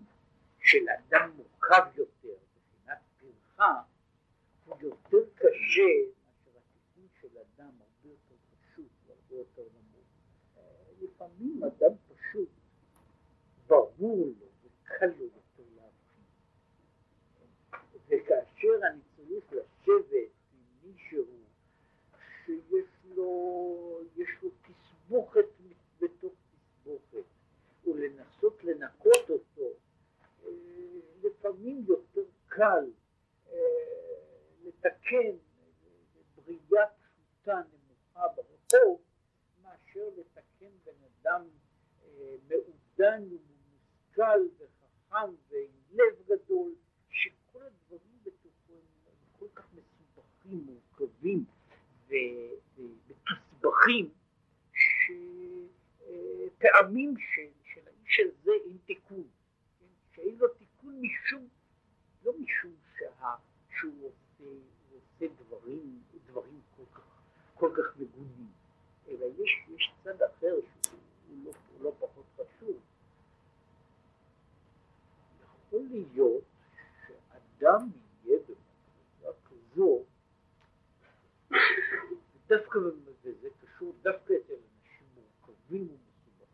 של אדם מורכב יותר מבחינת פרחה הוא יותר קשה מאשר התיקון של אדם הרבה יותר פשוט והרבה יותר נמוך. לפעמים אדם פשוט ברור לו וקל לו יותר להבחין. וכאשר אני צריך לשבת עם מישהו שיש לו, יש לו תסבוכת בתוך תסבוכת ולנסות לנקות אותו אה, לפעמים יותר קל אה, לתקן בריאה פשוטה נמוכה ברחוב מאשר לתקן בן אדם אה, מעודן ומושכל וחכם ועם לב גדול שכל הדברים בתוכו הם כל כך מסובכים, מורכבים ומתוסבכים שפעמים של, האיש הזה אין תיקון, כן? שאין לו תיקון משום, לא משום שה, שהוא עושה, עושה דברים, דברים כל כך, כל כך מגונים, אלא יש, יש צד אחר שהוא לא, לא פחות חשוב. יכול להיות שאדם יהיה במצב כזו דווקא, וזה קשור דווקא אצל אנשים מורכבים ומסובכים,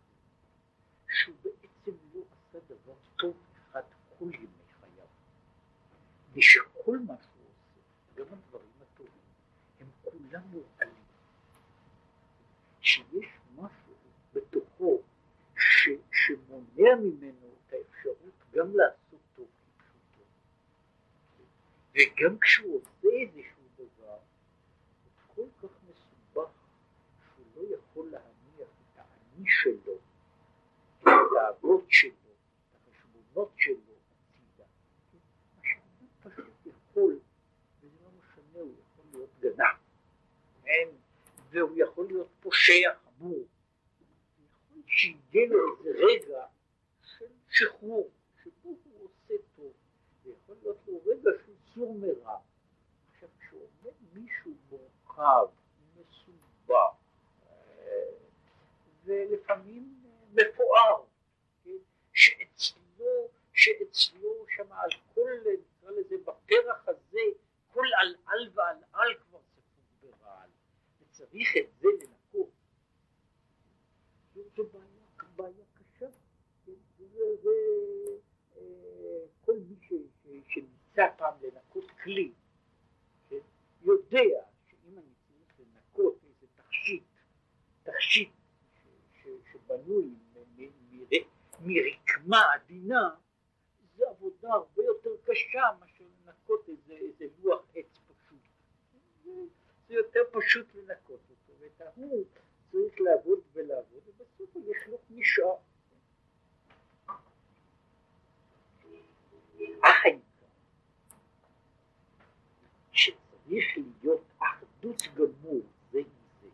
שהוא בעצם לא עשה דבר טוב אחד כל ימי חייו, ושכל מה שהוא עושה, גם הדברים הטובים, הם כולם מורעלים, שיש משהו בתוכו ש, שמונע ממנו את האפשרות גם לעשות טוב כפשוטו, וגם כשהוא עושה איזשהו דבר, כל כך מסובך שהוא לא יכול להניח את האני שלו, את הדאגות שלו, את החשבונות שלו הצידה. מה שאדם יכול, וזה לא משנה, הוא יכול להיות גנב, כן? והוא יכול להיות פושע חמור. יכול שיהיה לו איזה רגע של שחרור, שבו הוא עושה טוב, ויכול להיות לו רגע של סור מרע. עכשיו כשעומד מישהו מורכב, מסובך, ולפעמים מפואר, כן? שאצלו, שאצלו שם על כל, נקרא לזה, בפרח הזה, כל על על ועל על כבר ספוג ברעל, וצריך את זה לנקות. זו, בעיה, בעיה קשה, כן? אה, כל מי שניסה פעם לנקות כלי, כן? יודע שאם אני צריך לנקות איזה תכשיט, תכשיט שבנוי מרקמה עדינה, זו עבודה הרבה יותר קשה מאשר לנקות איזה, איזה לוח עץ פשוט. זה יותר פשוט לנקות אותו, ואת ההוא צריך לעבוד ולעבוד, ובסוף הוא יחלוק החיים שצריך להיות אחדות גמור זה עם זה,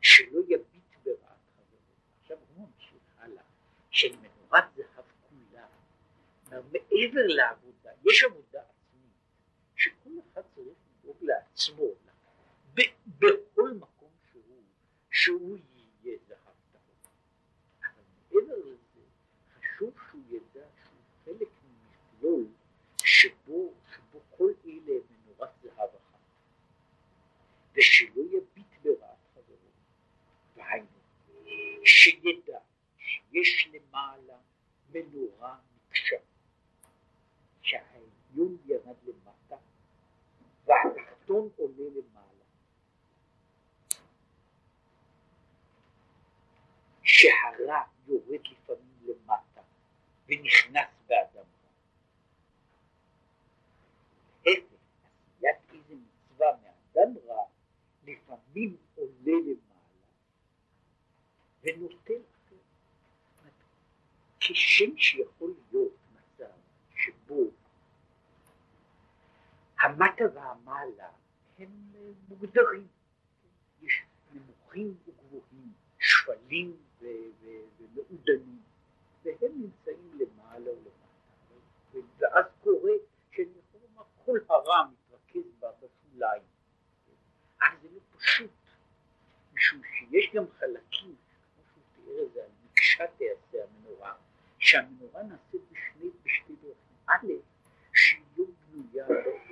שלא יביט ברעת חברו. עכשיו הוא ממשיך הלאה, מעבר לעבודה, יש עבודה עצמית, שכל אחד צריך לדאוג לעצמו, בכל מקום שהוא, שהוא יהיה זהב טהור. אבל מעבר לזה, חשוב שהוא ידע שהוא חלק ממכלול שבו, שבו כל אלה הם מנורת זהב אחת, ושלא יביט ברעת חברו. והיינו, שידע שיש למעלה מנורה מקשה, שהעליון ירד למטה והתחתון עולה למעלה. שהרע יורד לפעמים למטה ונכנס באדם רע. להפך, עשיית איזה מצווה מאדם רע לפעמים עולה למעלה אחר. כשם שיכול להיות מצב שבו המטה והמעלה הם מוגדרים, יש נמוכים וגבוהים, שפלים ומעודנים, והם נמצאים למעלה ולמטה, ואז קורה שאני לומר כל הרע מתרכז בשוליים, אבל זה לא פשוט, משום שיש גם חלקים, כמו שהוא תיאר את זה, על מקשה תעשה המנורה, שהמנורה נעשית בשני, בשתי דרכים, א', שהיא לא בנויה באופן,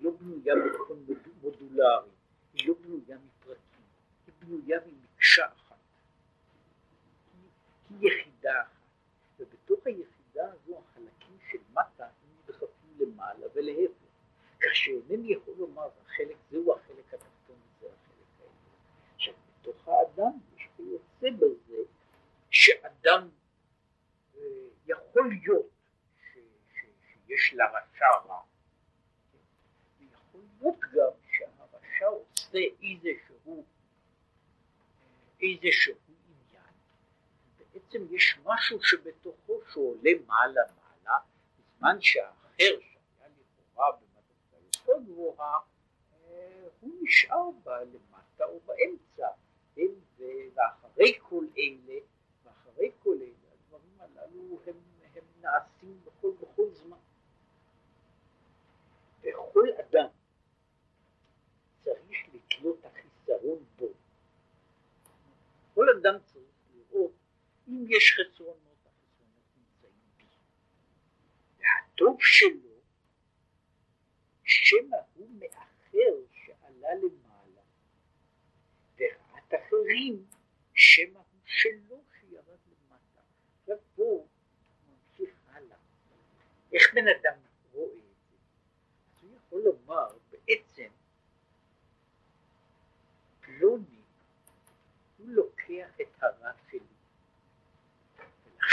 לא בנויה באופן מודולרי, היא לא בנויה מפרקים, היא בנויה ממקשה אחת. היא יחידה אחת, ובתוך היחידה הזו החלקים של מטה הם נדחפים למעלה ולהפך, כך שאינני יכול לומר החלק זהו החלק התחתון וזה החלק העליון. עכשיו בתוך האדם יש כיוצא בזה שאדם אה, יכול להיות שיש לרשע רע, להיות גם שהרשע עושה איזשהו איזשהו בעצם יש משהו שבתוכו שעולה מעלה מעלה, בזמן שהאחר שהיה לכאורה במדרגה יותר גבוהה, הוא נשאר בה למטה או באמצע, ואחרי כל אלה, ואחרי כל אלה, הדברים הללו הם, הם נעשים בכל, בכל זמן. וכל אדם צריך לתלות החיסרון בו. כל אדם צריך לראות אם יש חסרונות, החסרונות נמצאים בי. והטוב שלו, שמא הוא מאחר שעלה למעלה, ורעת אחרים, שמא הוא שלו שירד למטה. עכשיו פה ממשיך הלאה. איך בן אדם רואה את זה? הוא יכול לומר בעצם פלוני הוא לוקח את הרע שלי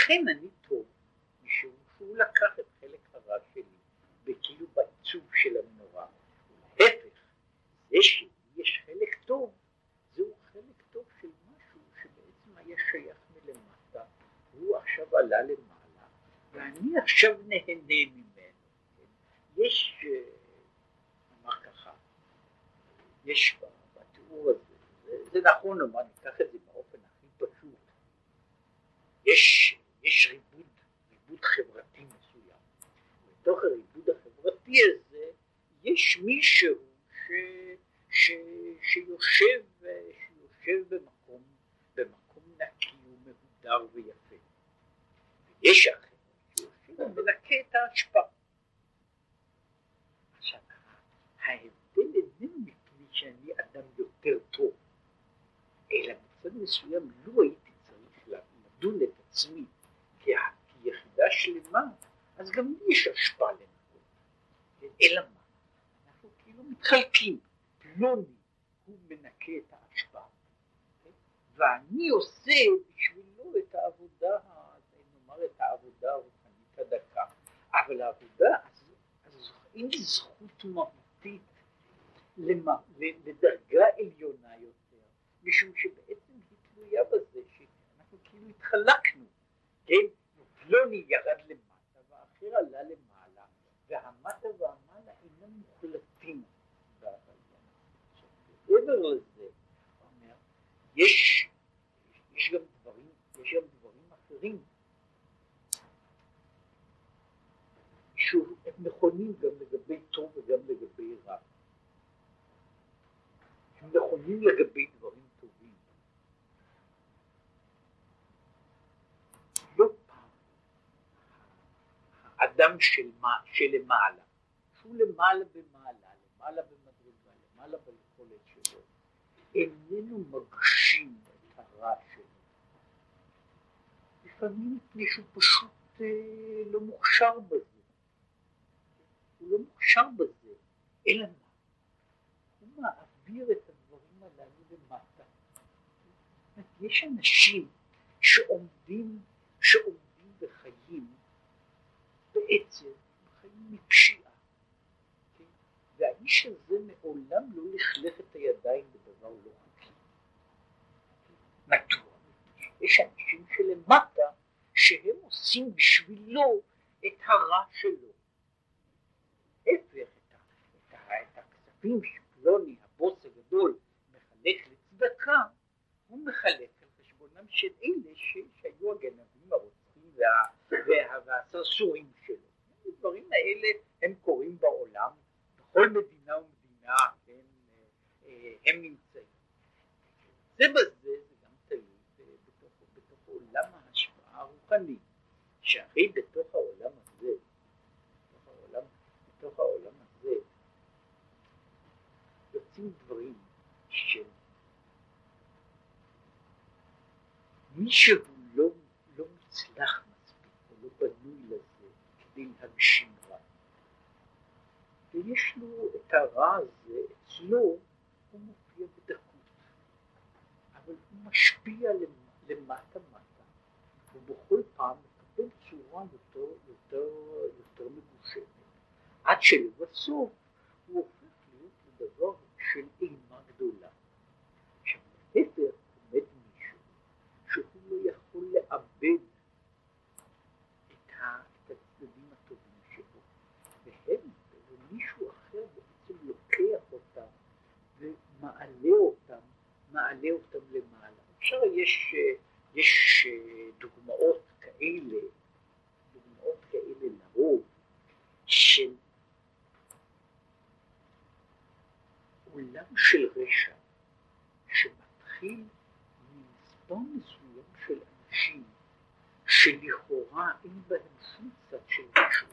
לכן אני טוב, משום שהוא לקח את חלק הרע שלי, וכאילו בעיצוב של המנורה. להפך, זה שיש חלק טוב, זהו חלק טוב של משהו שבעצם היה שייך מלמטה, והוא עכשיו עלה למעלה, ואני עכשיו נהנה ממנו. כן? יש, נאמר ככה, יש בתיאור הזה, זה, נכון, נאמר, ניקח את זה באופן הכי פשוט. יש יש ריבוד, ריבוד חברתי מסוים. בתוך הריבוד החברתי הזה יש מישהו ש, ש, שיושב, שיושב במקום, במקום נקי ומהודר ויפה. ויש אחר שיושב ומנקה את האשפה. עכשיו, ההבדל איננו מפני שאני אדם יותר טוב, אלא בצד מסוים לא הייתי צריך לדון את עצמי כיחידה שלמה, אז גם לי יש השפעה לנקות. אלא מה? אנחנו כאילו מתחלקים. פלוני הוא מנקה את ההשפעה, ואני עושה בשבילו את העבודה, נאמר את העבודה הרוחנית הדקה. אבל העבודה הזו, אין לי זכות מהותית לדרגה עליונה יותר, משום שבעצם היא תלויה בזה שאנחנו כאילו התחלקנו. כן, פלוני ירד למטה והאחר עלה למעלה, והמטה והמעלה אינם מוחלטים. מעבר לזה, אומר, יש, יש גם דברים, יש גם דברים אחרים. שהם נכונים גם לגבי טוב וגם לגבי רע. הם נכונים לגבי דברים טובים. לא פעם האדם של, שלמעלה, שהוא למעלה במעלה, למעלה במדרגה, למעלה ביכולת שלו, איננו מגשים את הרע שלו. לפעמים מפני שהוא פשוט אה, לא מוכשר בזה. הוא לא מוכשר בזה, אלא מה? הוא מעביר את הדברים הללו למטה. יש אנשים שעומדים, שעומדים בעצם חיים מפשיעה. כן? והאיש הזה מעולם לא לכלך את הידיים בדבר לא חוקי. מדוע? יש אנשים שלמטה שהם עושים בשבילו את הרע שלו. ההפך, את, הכספים שפלוני, הבוס הגדול, מחלק לצדקה, הוא מחלק על חשבונם של אלה שהיו הגנבים, הרוצחים וה, והסרסורים שלו. הדברים האלה הם קורים בעולם, בכל מדינה ומדינה הם, אה, הם נמצאים. זה בזה זה גם תלוי בתוך, בתוך עולם ההשפעה הרוחנית, שהרי בתוך העולם הזה בתוך העולם הזה יוצאים דברים של מי שהוא לא, לא מוצלח מספיק, או לא בנוי לזה רע. ויש לו את הרע הזה, אצלו הוא מופיע בדקות, אבל הוא משפיע למטה מטה, ובכל פעם מקבל צורה יותר, יותר, יותר מגושמת. עד שלבסוף הוא הופך להיות לדבר של אימה גדולה. עכשיו להפך עומד מישהו שהוא לא יכול לאבד את, הצדדים הטובים שלו, והם, ומישהו אחר בעצם לוקח אותם ומעלה אותם, מעלה אותם למעלה. אפשר, יש, יש דוגמאות כאלה, דוגמאות כאלה לרוב, של עולם של רשע שמתחיל ממספר מסוים של אנשים שלכאורה אין בהם שום צד של רשות.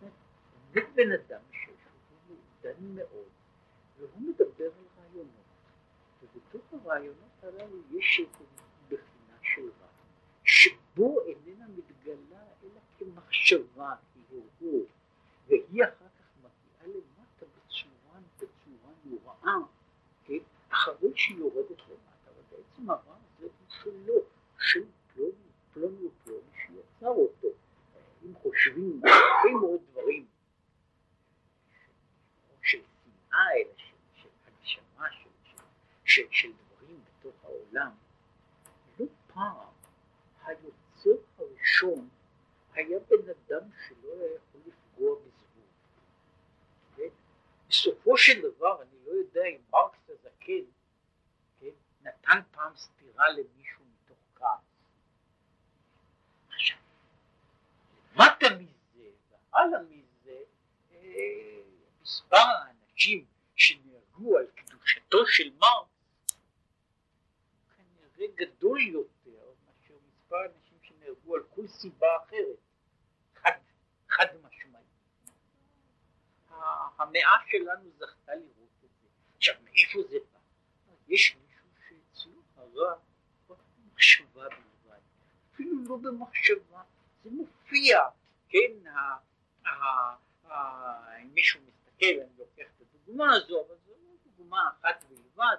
עומד בן אדם שהוא מעודן מאוד והוא מדבר על רעיונות. ובתוך הרעיונות הללו יש איזו בחינה של רע שבו איננה מתגלה אלא כמחשבה, כהרהור והיא אחר הרעה, כן, אחרי שהיא יורדת למטה, אבל בעצם הרע הזה הוא שלו, של פלוני, פלוני ופלוני שיצר אותו. אם חושבים הרבה מאוד דברים של שנאה, אלא של, של הגשמה, של, של, של דברים בתוך העולם, לא פעם היוצר הראשון היה בן אדם שלא היה יכול לפגוע בזבוב. בסופו של דבר, אני לא יודע אם מרקס הזקן כן, נתן פעם סטירה למישהו מתוך כעס. עכשיו, למטה מזה והלאה מזה, אה, מספר האנשים שנהרגו על קדושתו של מרקס כנראה גדול יותר מאשר מספר האנשים שנהרגו על כל סיבה אחרת, חד, חד משמעית. המאה שלנו זכתה לראות עכשיו, מאיפה זה בא? יש מישהו שאצלו הרע במחשבה בלבד, אפילו לא במחשבה, זה מופיע, כן, אם מישהו מסתכל, אני לוקח את הדוגמה הזו, אבל זו לא דוגמה אחת בלבד,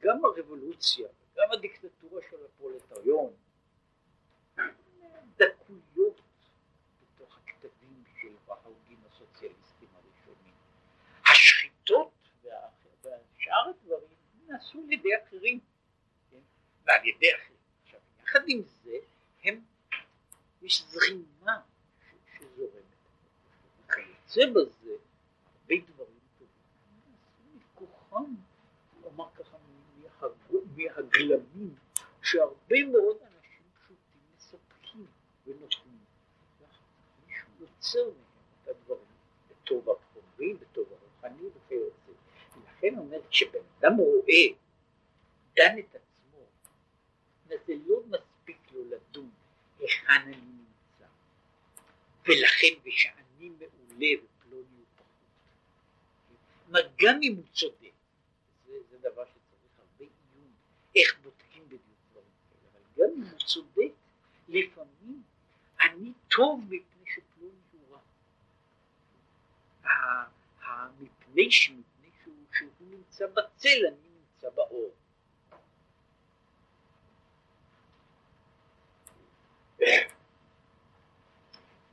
גם הרבולוציה וגם הדיקטטורה של הפרולטריון דקויות בתוך הכתבים של ההוגים הסוציאליסטים השחיטות והשאר הדברים נעשו על ידי אחרים, כן? ועל ידי אחרים. עכשיו, יחד עם זה, הם, יש זרימה שזורמת. וכיוצא בזה, הרבה דברים טובים. נעשו מכוחם, מהגלמים שהרבה מאוד אנשים פשוטים מספקים ונותנים. מישהו יוצר מהם את הדברים, בטוב הקרובים, בטוב הרוחני וכיוצא. ולכן אומר, כשבן אדם רואה, דן את עצמו, זה לא מספיק לו לדון היכן אני נמצא. ולכן, ושאני מעולה ופלוני ופחות. גם אם הוא צודק, צודק, לפעמים אני טוב מפני שפלוני הוא רע. מפני שהוא, שהוא נמצא בצל, אני נמצא באור.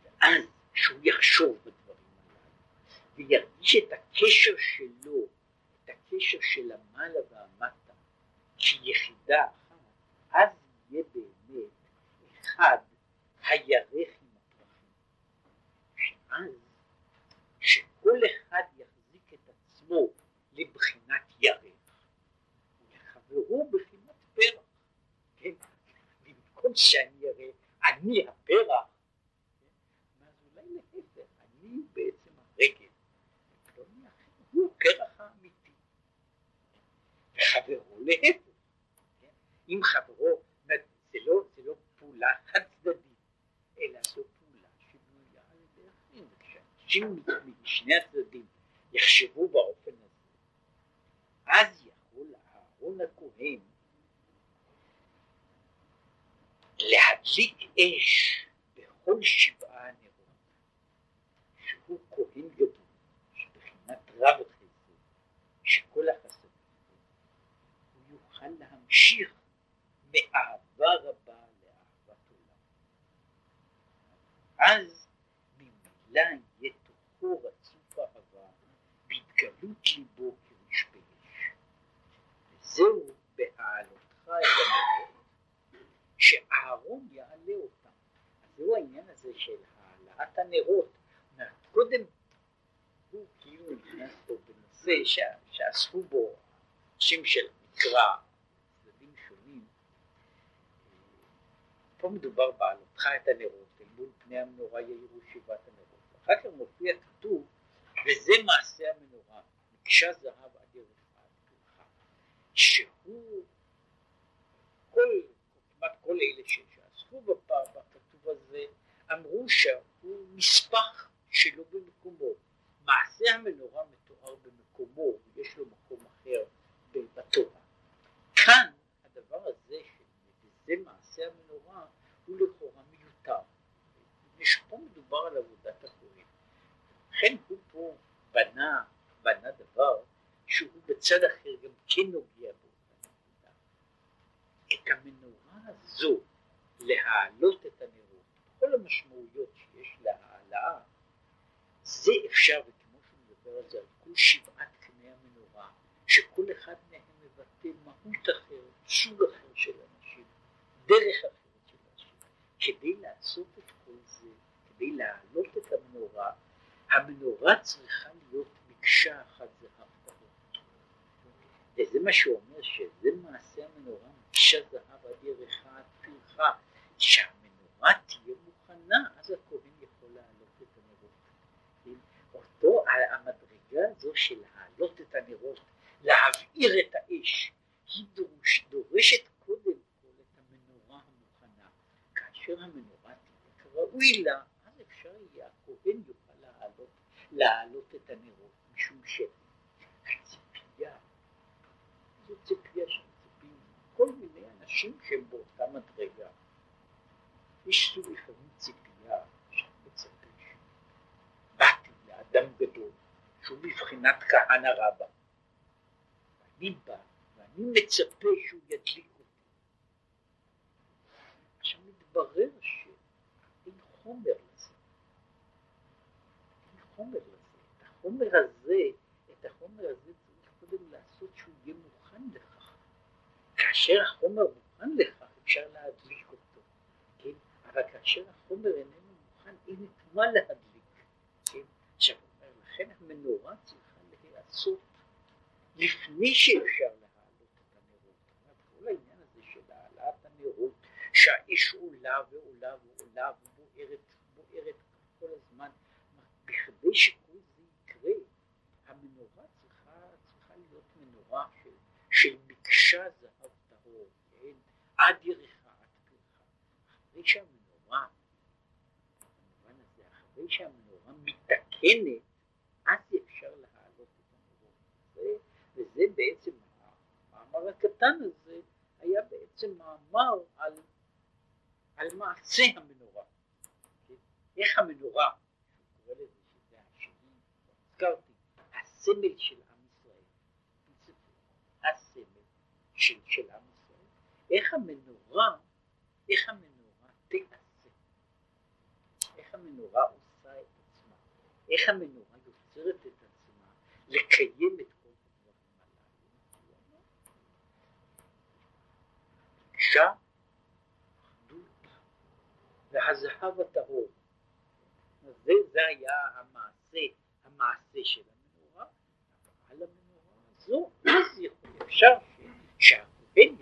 ואז שהוא יחשוב בדברים הללו וירגיש את הקשר שלו, את הקשר של המעלה והמטה כיחידה אחת, אז יהיה באמת אחד הירך עם הפרחים. שאז שכל אחד יחזיק את עצמו לבחינת ירך ולחברו בחינת פרח. כן? במקום שאני אראה אני הפרח, אז אולי להפך, אני בעצם הרגל, הוא הפרח האמיתי, וחברו להפך, אם חברו, לא, לא פעולה חד צדדית, אלא זו פעולה שבנויה על ידי אחרים, וכשאנשים משני הצדדים יחשבו באופן הזה, אז יכול אהרון הכהן להדליק אש בכל שבעה הנרות, שהוא כהן גדול, שבחינת רב החסד, שכל החסד, הוא יוכל להמשיך מאהבה רבה לאהבת עולם. אז ממילא יהיה תוכו רצוף אהבה בהתגלות ליבו כריש באש. וזהו בהעלותך את הנרות שאהרון יעלה אותם. זהו העניין הזה של העלאת הנרות. קודם הוא כאילו נכנס פה בנושא שעסקו בו אנשים של מקרא, צדדים שונים. פה מדובר בעלותך את הנרות, אל מול פני המנורה יאירו שבעת הנרות. אחר כך מופיע כתוב, וזה מעשה המנורה, מקשה זהב עד ירוחת, שהוא כל כמעט כל אלה שעסקו בכתוב הזה אמרו שהוא נספח שלא במקומו. מעשה המנורה מתואר במקומו, יש לו מקום אחר בתורה. כאן הדבר הזה, שזה מעשה המנורה, הוא מיותר. פה מדובר על עבודת הכהן. לכן הוא פה בנה, בנה דבר שהוא בצד אחר גם כן נוגע בו. את המנורה הזו להעלות את הנרות, כל המשמעויות שיש להעלאה, זה אפשר, וכמו שהוא מדבר על זה, על כל שבעת קני המנורה, שכל אחד מהם מבטא מהות אחרת, סוג אחר של אנשים, דרך אחרת של אנשים. כדי לעשות את כדי להעלות את המנורה, המנורה צריכה להיות מקשה אחת זהב טהור. וזה מה שהוא אומר, שזה מעשה המנורה מקשה זהב עד ירחה פרחה, שהמנורה תהיה מוכנה, אז הכהן יכול להעלות את הנרות. אותו, המדרגה הזו של להעלות את הנרות, להבעיר את האש, היא דורש, דורשת קודם כל את המנורה המוכנה. כאשר המנורה תהיה כראוי לה, הכהן יוכל להעלות, להעלות את הנרות, משום שהציפייה, זו ציפייה שמצפים כל מיני אנשים שהם באותה מדרגה. יש סוג לפעמים ציפייה שאני מצפה שבאתי לאדם גדול שהוא בבחינת כהנא רבא ואני בא ואני מצפה שהוא ידליק אותי. עכשיו מתברר שאין חומר לזה. אין חומר לזה. את החומר הזה, את החומר הזה צריך קודם לעשות שהוא יהיה מוכן לכך. כאשר החומר מוכן לכך אפשר להדליק אותו, כן? אבל כאשר החומר איננו מוכן אין את מה להדליק, כן? עכשיו לכן המנורה צריכה להיעשות לפני שאפשר להעלות את הנרות. כל העניין הזה של העלאת הנרות, שהאש עולה ועולה ועולה ובוערת בוערת כל הזמן כדי שכל זה יקרה, המנורה צריכה, צריכה להיות מנורה של, של מקשה זהב טהור, כן? עד ירחה, עד פרחה. אחרי שהמנורה, במובן הזה, אחרי שהמנורה מתקנת, אז אפשר להעלות את המנורה. וזה בעצם, המאמר הקטן הזה היה בעצם מאמר על, על מעשה המנורה. איך המנורה, שהוא קורא לזה שזה השני, הזכרתי, הסמל של עם ישראל, הסמל של, של עם ישראל, איך המנורה, איך המנורה תעשה, איך המנורה עושה את עצמה, איך המנורה יוצרת את עצמה? לקיים את כל הדברים הללו. ביקשה אחדות והזהב הטהור. זה, זה היה המעשה, המעשה של המנורה, אבל על המנורה הזו, אז יכול אפשר שהכהן